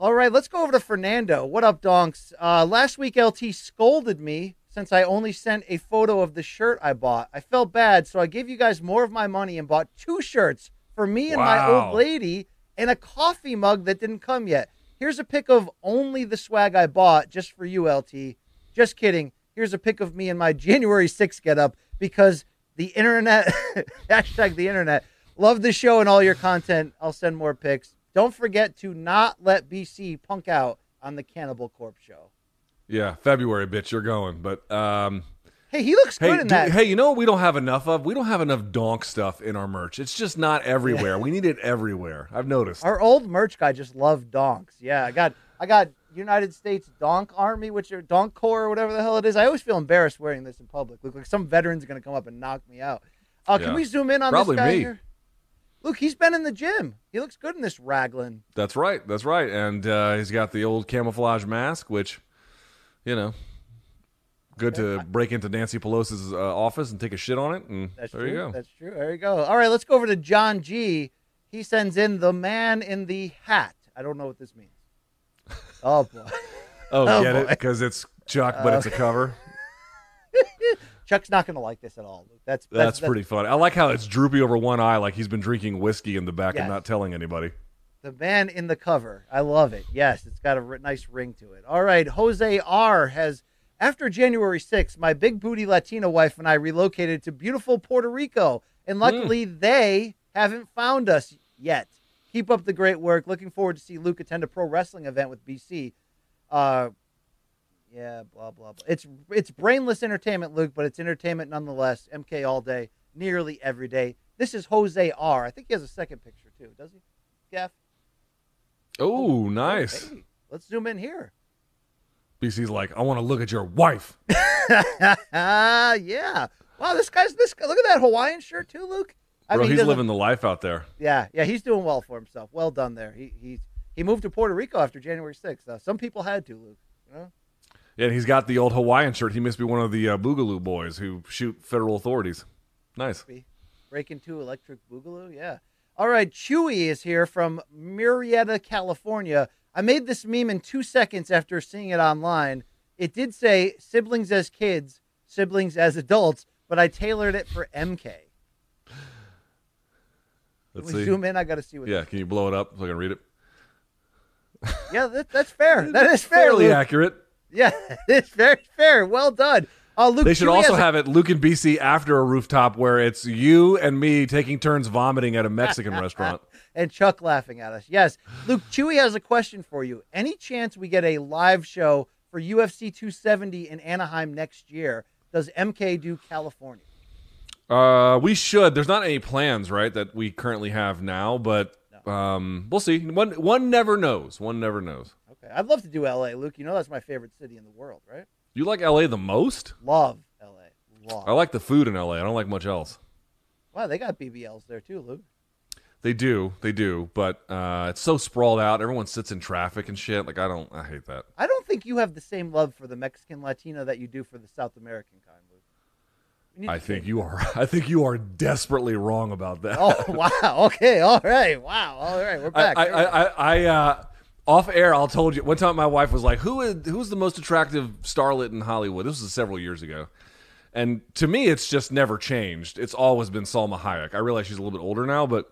All right, let's go over to Fernando. What up, donks? Uh, last week, LT scolded me since I only sent a photo of the shirt I bought. I felt bad, so I gave you guys more of my money and bought two shirts for me and my old lady and a coffee mug that didn't come yet. Here's a pic of only the swag I bought just for you, LT. Just kidding. Here's a pic of me in my January 6th get up because the internet, hashtag the internet, love the show and all your content. I'll send more pics. Don't forget to not let BC punk out on the Cannibal Corpse show. Yeah, February, bitch, you're going. But um, Hey, he looks hey, good in do- that. hey, you know what we don't have enough of? We don't have enough donk stuff in our merch. It's just not everywhere. we need it everywhere. I've noticed. Our old merch guy just loved donks. Yeah, I got I got United States Donk Army, which are Donk Corps or whatever the hell it is. I always feel embarrassed wearing this in public. Look like some veteran's gonna come up and knock me out. Uh, Yeah. Can we zoom in on Probably this guy me. here? Look, he's been in the gym. He looks good in this raglan. That's right. That's right. And uh, he's got the old camouflage mask, which, you know, good to break into Nancy Pelosi's uh, office and take a shit on it. And That's there true. you go. That's true. There you go. All right, let's go over to John G. He sends in the man in the hat. I don't know what this means. Oh boy. oh, oh, get it? Because it's Chuck, but it's a cover. Chuck's not going to like this at all. Luke. That's That's, pretty funny. I like how it's droopy over one eye, like he's been drinking whiskey in the back Yes. and not telling anybody. The man in the cover. I love it. Yes, it's got a r- nice ring to it. All right, Jose R has after January 6th, my big booty Latina wife and I relocated to beautiful Puerto Rico, and luckily they haven't found us yet. Keep up the great work. Looking forward to see Luke attend a pro wrestling event with BC. Uh, yeah, blah blah blah. It's it's brainless entertainment, Luke, but it's entertainment nonetheless. MK all day, nearly every day. This is Jose R. I think he has a second picture too, does he? Gaff. Oh, nice. Hey, let's zoom in here. BC's like, I want to look at your wife. Ah, yeah. Wow, this guy's this. guy- Look at that Hawaiian shirt too, Luke. I Bro, he he's living the life out there. Yeah, yeah, he's doing well for himself. Well done there. He he he moved to Puerto Rico after January sixth. Uh, some people had to, Luke. You know. Yeah, and he's got the old Hawaiian shirt. He must be one of the uh, Boogaloo boys who shoot federal authorities. Nice. Breaking two Electric Boogaloo. Yeah. All right. Chewy is here from Murrieta, California. I made this meme in two seconds after seeing it online. It did say siblings as kids, siblings as adults, but I tailored it for MK. Let's Can we see. zoom in? I got to see what. Yeah, can you blow it up so I can read it? Yeah, that, that's fair. That is fair. Fairly Luke. accurate. Yeah, it's very fair. Well done. Uh, Luke, They should also a- have it Luke and BC after a rooftop where it's you and me taking turns vomiting at a Mexican restaurant. and Chuck laughing at us. Yes, Luke Chewy has a question for you. Any chance we get a live show for UFC 270 in Anaheim next year? Does MK do California? Uh, we should. There's not any plans, right, that we currently have now, but um, we'll see. One one never knows. One never knows. Okay, I'd love to do LA, Luke. You know that's my favorite city in the world, right? You like LA the most? Love L.A. Love. I like the food in LA. I don't like much else. Wow, they got BBLs there too, Luke. They do, they do, but uh, it's so sprawled out. Everyone sits in traffic and shit. Like I don't, I hate that. I don't think you have the same love for the Mexican Latino that you do for the South American kind, Luke. I think you are. I think you are desperately wrong about that. Oh wow. Okay. All right. Wow. All right. We're back. I, I, I, I uh, off air, I'll told you one time. My wife was like, "Who is who's the most attractive starlet in Hollywood?" This was several years ago, and to me, it's just never changed. It's always been Salma Hayek. I realize she's a little bit older now, but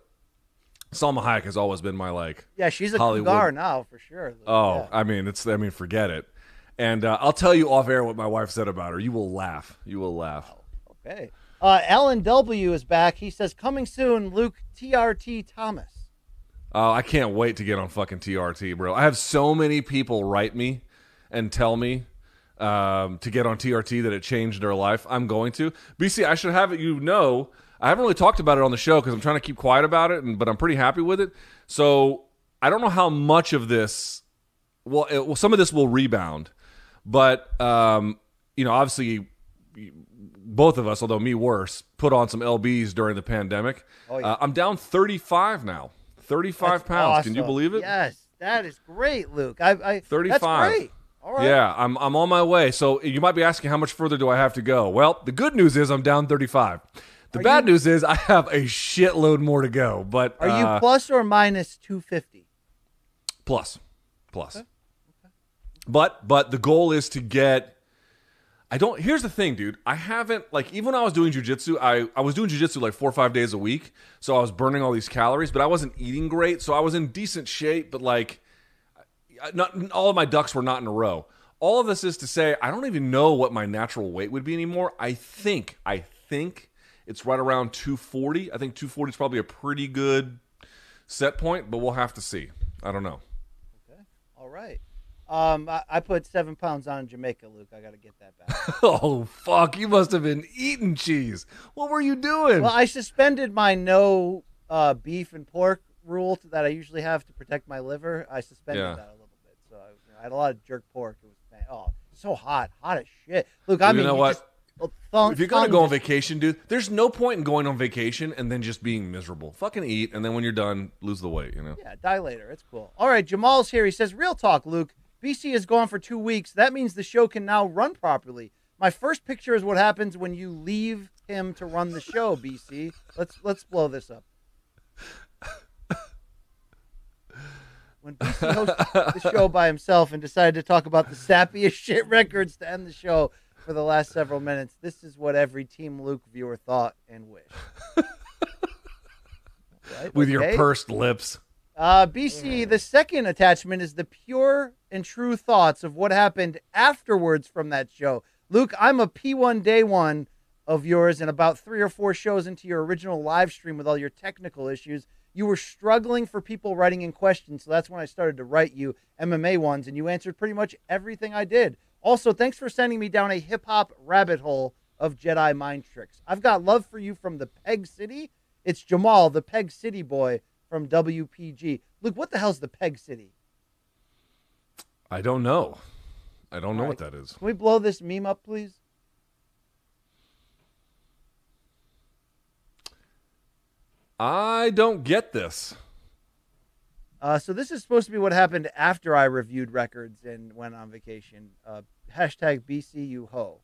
Salma Hayek has always been my like. yeah, she's a Hollywood. cougar now for sure. Oh, Yeah. I mean, it's. I mean, forget it. And uh, I'll tell you off air what my wife said about her. You will laugh. You will laugh. Okay. Uh, Alan W is back. He says, "Coming soon, Luke TRT Thomas." Oh, I can't wait to get on fucking TRT, bro. I have so many people write me and tell me um, to get on TRT that it changed their life. I'm going to. BC, I should have it. You know, I haven't really talked about it on the show because I'm trying to keep quiet about it, and, but I'm pretty happy with it. So I don't know how much of this. Well, it, well, some of this will rebound, but um, you know, obviously, both of us, although me worse, put on some lbs during the pandemic. Oh, yeah. uh, I'm down 35 now. 35 That's pounds. Can you believe it? Yes, that is great, Luke. I, I 35. That's great. All right. Yeah, I'm I'm on my way. So you might be asking how much further do I have to go? Well, the good news is I'm down 35. The Are bad you- news is I have a shitload more to go. But Are you uh, plus or minus two fifty? plus plus but but the goal is to get i don't here's the thing dude. I haven't like even when i was doing jujitsu i i was doing jujitsu like four or five days a week. So i was burning all these calories but i wasn't eating great. So i was in decent shape but like not all of my ducks were not in a row. All of this is to say i don't even know what my natural weight would be anymore. I think i think it's right around 240 i think 240 is probably a pretty good set point but we'll have to see. I don't know. Okay. All right. Um, I, I put seven pounds on in Jamaica, Luke. I got to get that back. Oh fuck! You must have been eating cheese. What were you doing? well, I suspended my no uh, beef and pork rule that I usually have to protect my liver. I suspended Yeah. that a little bit, so I, you know, I had a lot of jerk pork. It was oh so hot, hot as shit. Luke, I mean You mean, know what? just- well, thong- if you're gonna go on vacation, dude, there's no point in going on vacation and then just being miserable. Fucking eat, and then when you're done, lose the weight. You know. Yeah, die later. It's cool. All right, Jamal's here. He says, Real talk, Luke. BC is gone for two weeks. That means the show can now run properly. My first picture is what happens when you leave him to run the show, BC. Let's let's blow this up. When BC hosted the show by himself and decided to talk about the sappiest shit records to end the show for the last several minutes, this is what every Team Luke viewer thought and wished. Right, With your pursed lips. Uh, BC, the second attachment is the pure and true thoughts of what happened afterwards from that show. Luke, I'm a P1 day one of yours, and about three or four shows into your original live stream with all your technical issues, you were struggling for people writing in questions. So that's when I started to write you MMA ones, and you answered pretty much everything I did. Also, thanks for sending me down a hip hop rabbit hole of Jedi mind tricks. I've got love for you from the Peg City. It's Jamal, the Peg City boy from WPG. Luke, what the hell's the Peg City? I don't know. I don't know All what that is. Can we blow this meme up, please? I don't get this. Uh, so this is supposed to be what happened after I reviewed records and went on vacation. Uh, hashtag BCU ho.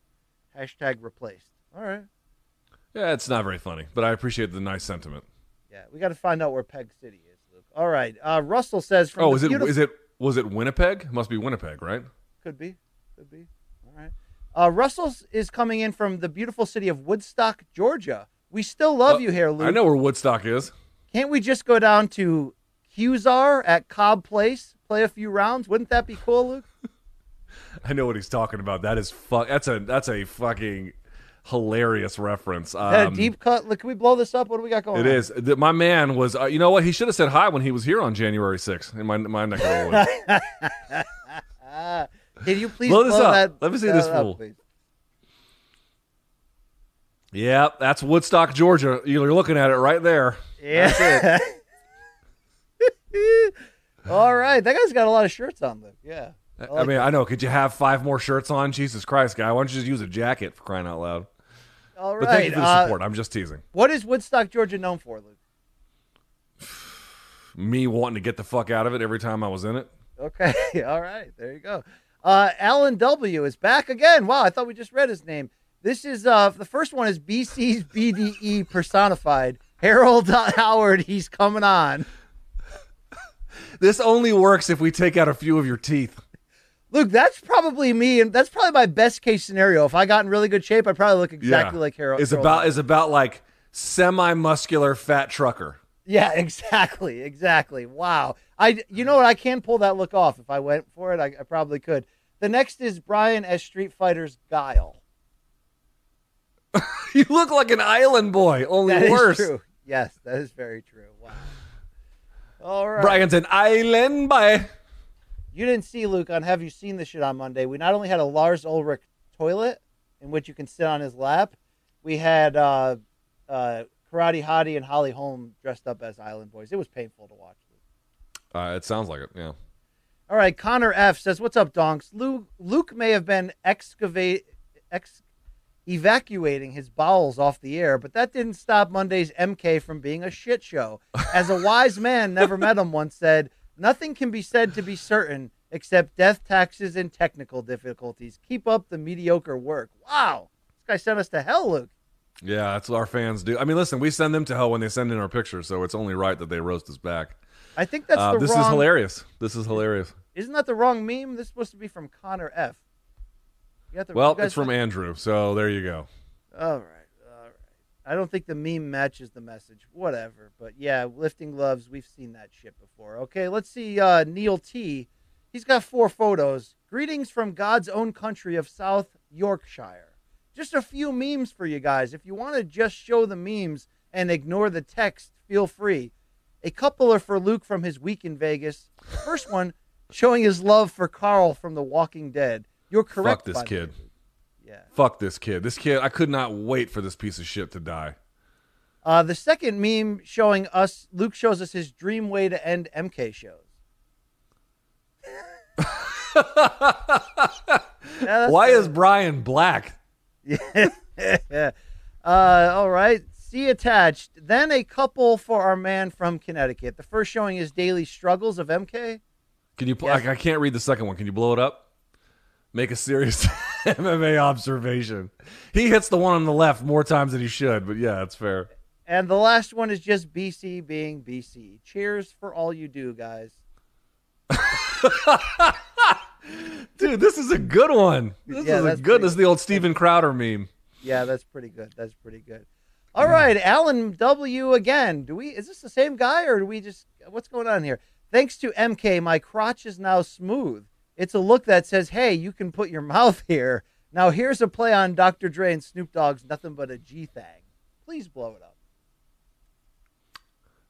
Hashtag replaced. All right. Yeah, it's not very funny, but I appreciate the nice sentiment. Yeah, we got to find out where Peg City is, Luke. All right. Uh, Russell says from Oh, is it beautiful- is it was it Winnipeg? Must be Winnipeg, right? Could be. Could be. All right. Uh, Russell's is coming in from the beautiful city of Woodstock, Georgia. We still love Uh, you here, Luke. I know where Woodstock is. Can't we just go down to Husar at Cobb Place, play a few rounds? Wouldn't that be cool, Luke? I know what he's talking about. That is fuck. That's a that's a fucking hilarious reference. That Um, a deep cut? Look, can we blow this up? What do we got going It on? is. The- My man was. Uh, you know what? He should have said hi when he was here on January 6th in my my neck of the woods. Can you please Blow this up. that? Let me see this fool. yeah, that's Woodstock, Georgia. You're looking at it right there. Yeah. All right, that guy's got a lot of shirts on, Luke. Yeah. I mean, I know. Could you have five more shirts on? Jesus Christ, guy! Why don't you just use a jacket for crying out loud? All But thank you for the uh, support. I'm just teasing. what is Woodstock, Georgia known for, Luke? Me wanting to get the fuck out of it every time I was in it. Okay. All right. There you go. Uh, Alan W is back again. Wow. I thought we just read his name. This is uh, the first one is BC's BDE personified. Harold Howard. He's coming on. This only works if we take out a few of your teeth. Luke, that's probably me, and that's probably my best case scenario. If I got in really good shape, I'd probably look exactly Yeah. like Harold. Is about is about like semi muscular fat trucker. Yeah, exactly, exactly. Wow. I, you know what? I can pull that look off if I went for it. I, I probably could. The next is Brian as Street Fighter's Guile. You look like an island boy, only That is worse. true. Yes, that is very true. Wow. All right. Brian's an island boy. You didn't see Luke on Have You Seen This Shit on Monday? We not only had a Lars Ulrich toilet in which you can sit on his lap, we had uh, uh, Karate Hottie and Holly Holm dressed up as Island Boys. It was painful to watch. Uh, it sounds like it. Yeah. All right, Connor F says, "What's up, Donks? Luke, Luke may have been excavate, ex, evacuating his bowels off the air, but that didn't stop Monday's MK from being a shit show. As a wise man, never met him, once said, nothing can be said to be certain except death, taxes, and technical difficulties. Keep up the mediocre work. Wow, this guy sent us to hell, Luke. Yeah, that's what our fans do. I mean, listen, we send them to hell when they send in our pictures, so it's only right that they roast us back. I think that's Uh, the this wrong. is hilarious. This is hilarious. Isn't that the wrong meme? This is supposed to be from Connor F. You got the- Well, it's from Andrew, so there you go. All right. I don't think the meme matches the message. Whatever. But yeah, lifting gloves, we've seen that shit before. Okay, let's see uh, Neil T. He's got four photos. Greetings from God's own country of South Yorkshire. Just a few memes for you guys. If you want to just show the memes and ignore the text, feel free. A couple are for Luke from his week in Vegas. First one showing his love for Carl from The Walking Dead. You're correct. Fuck this kid. way. Yeah. Fuck this kid. This kid, I could not wait for this piece of shit to die. Uh, the second meme showing us, Luke shows us his dream way to end MK shows. Yeah, Why is Brian black? uh, all right. See attached. Then a couple for our man from Connecticut. The first showing his daily struggles of MK. Can you? pl- Yes. I, I can't read the second one. Can you blow it up? Make a serious MMA observation. He hits the one on the left more times than he should, but yeah, it's fair. And the last one is just BC being BC. Cheers for all you do, guys. Dude, this is a good one. This Yeah, is a good. This is the old Steven Crowder meme. Yeah, that's pretty good. That's pretty good. All right, Alan W again. Do we is this the same guy or do we just what's going on here? Thanks to MK, my crotch is now smooth. It's a look that says, "Hey, you can put your mouth here." Now here's a play on Dr. Dre and Snoop Dogg's "Nothing But a G Thang." Please blow it up.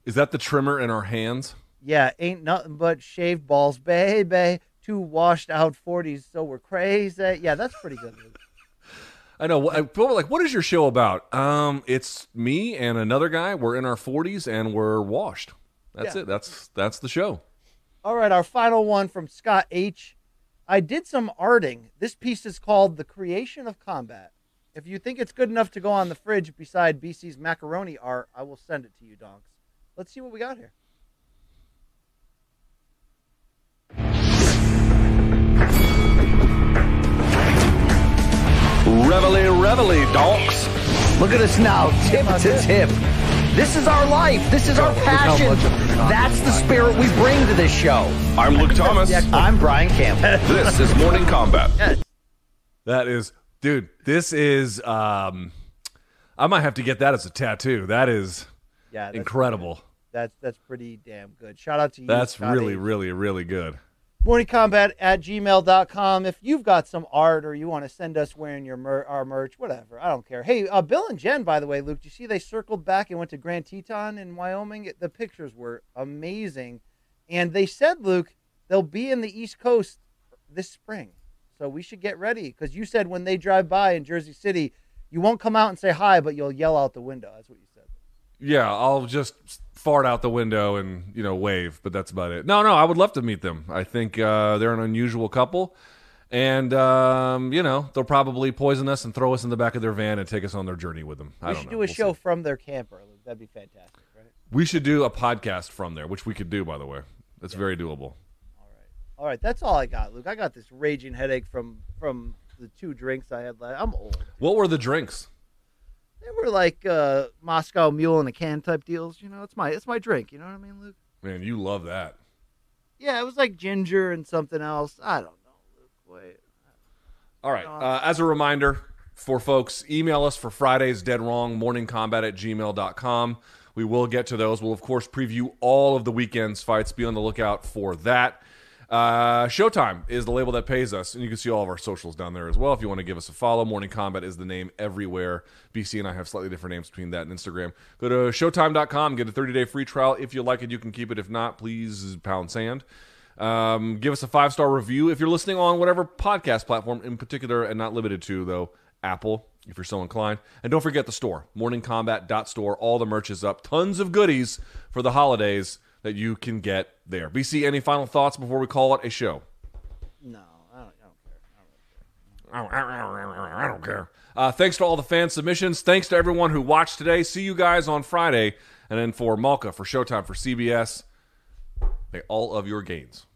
Is that the trimmer in our hands? Yeah, ain't nothing but shaved balls, baby. Two washed out forties, so we're crazy. Yeah, that's pretty good. I know. I- like, what is your show about? Um, it's me and another guy. We're in our forties and we're washed. That's Yeah. it. That's that's the show. All right, our final one from Scott H. I did some arting. This piece is called The Creation of Combat. If you think it's good enough to go on the fridge beside BC's macaroni art, I will send it to you, donks. Let's see what we got here. Reveille, reveille, donks. Look at us now, tip to tip. This is our life. This is our passion. That's the spirit we bring to this show. I'm Luke Thomas. I'm Brian Campbell. This is Morning Kombat. That is, dude. This is. Um, I might have to get that as a tattoo. That is Yeah, that's, incredible. That's that's pretty damn good. Shout out to you. That's Scott really, really, really good. Morningcombat at gmail.com if you've got some art or you want to send us wearing your mer- our merch whatever i don't care. Hey uh, bill and jen by the way luke do you see they circled back and went to grand teton in wyoming? The pictures were amazing. And they said luke they'll be in the east coast this spring. So we should get ready because you said when they drive by in jersey city you won't come out and say hi but you'll yell out the window. That's what you Yeah, I'll just fart out the window and you know wave, but that's about it. No, no, I would love to meet them. I think uh, they're an unusual couple, and um, you know they'll probably poison us and throw us in the back of their van and take us on their journey with them. I We should know. do a We'll show see. from their camper. That'd be fantastic, right? We should do a podcast from there, which we could do, by the way. That's very doable. All right, that's all I got, Luke. I got this raging headache from from the two drinks I had last. I'm old. What were the drinks? They were like uh, Moscow Mule in a can type deals. You know, it's my it's my drink. You know what I mean, Luke? Man, you love that. Yeah, it was like ginger and something else. I don't know, Luke. Wait. All right. Uh, as a reminder for folks, email us for Friday's Dead Wrong Morning Kombat at gmail.com. We will get to those. We'll, of course, preview all of the weekend's fights. Be on the lookout for that. Uh, Showtime is the label that pays us, and you can see all of our socials down there as well if you want to give us a follow. Morning Kombat is the name everywhere. BC and I have slightly different names between that and Instagram. Go to showtime.com, get a 30 day free trial. If you like it, you can keep it. If not, please pound sand. Um, give us a five star review if you're listening on whatever podcast platform in particular, and not limited to though Apple, if you're so inclined. And don't forget the store, morningkombat.store. All the merch is up. Tons of goodies for the holidays that you can get there. BC, any final thoughts before we call it a show? No, I don't, I don't care. I don't care. Uh, thanks to all the fan submissions. Thanks to everyone who watched today. See you guys on Friday. And then for Malka, for Showtime, for CBS, may all of your gains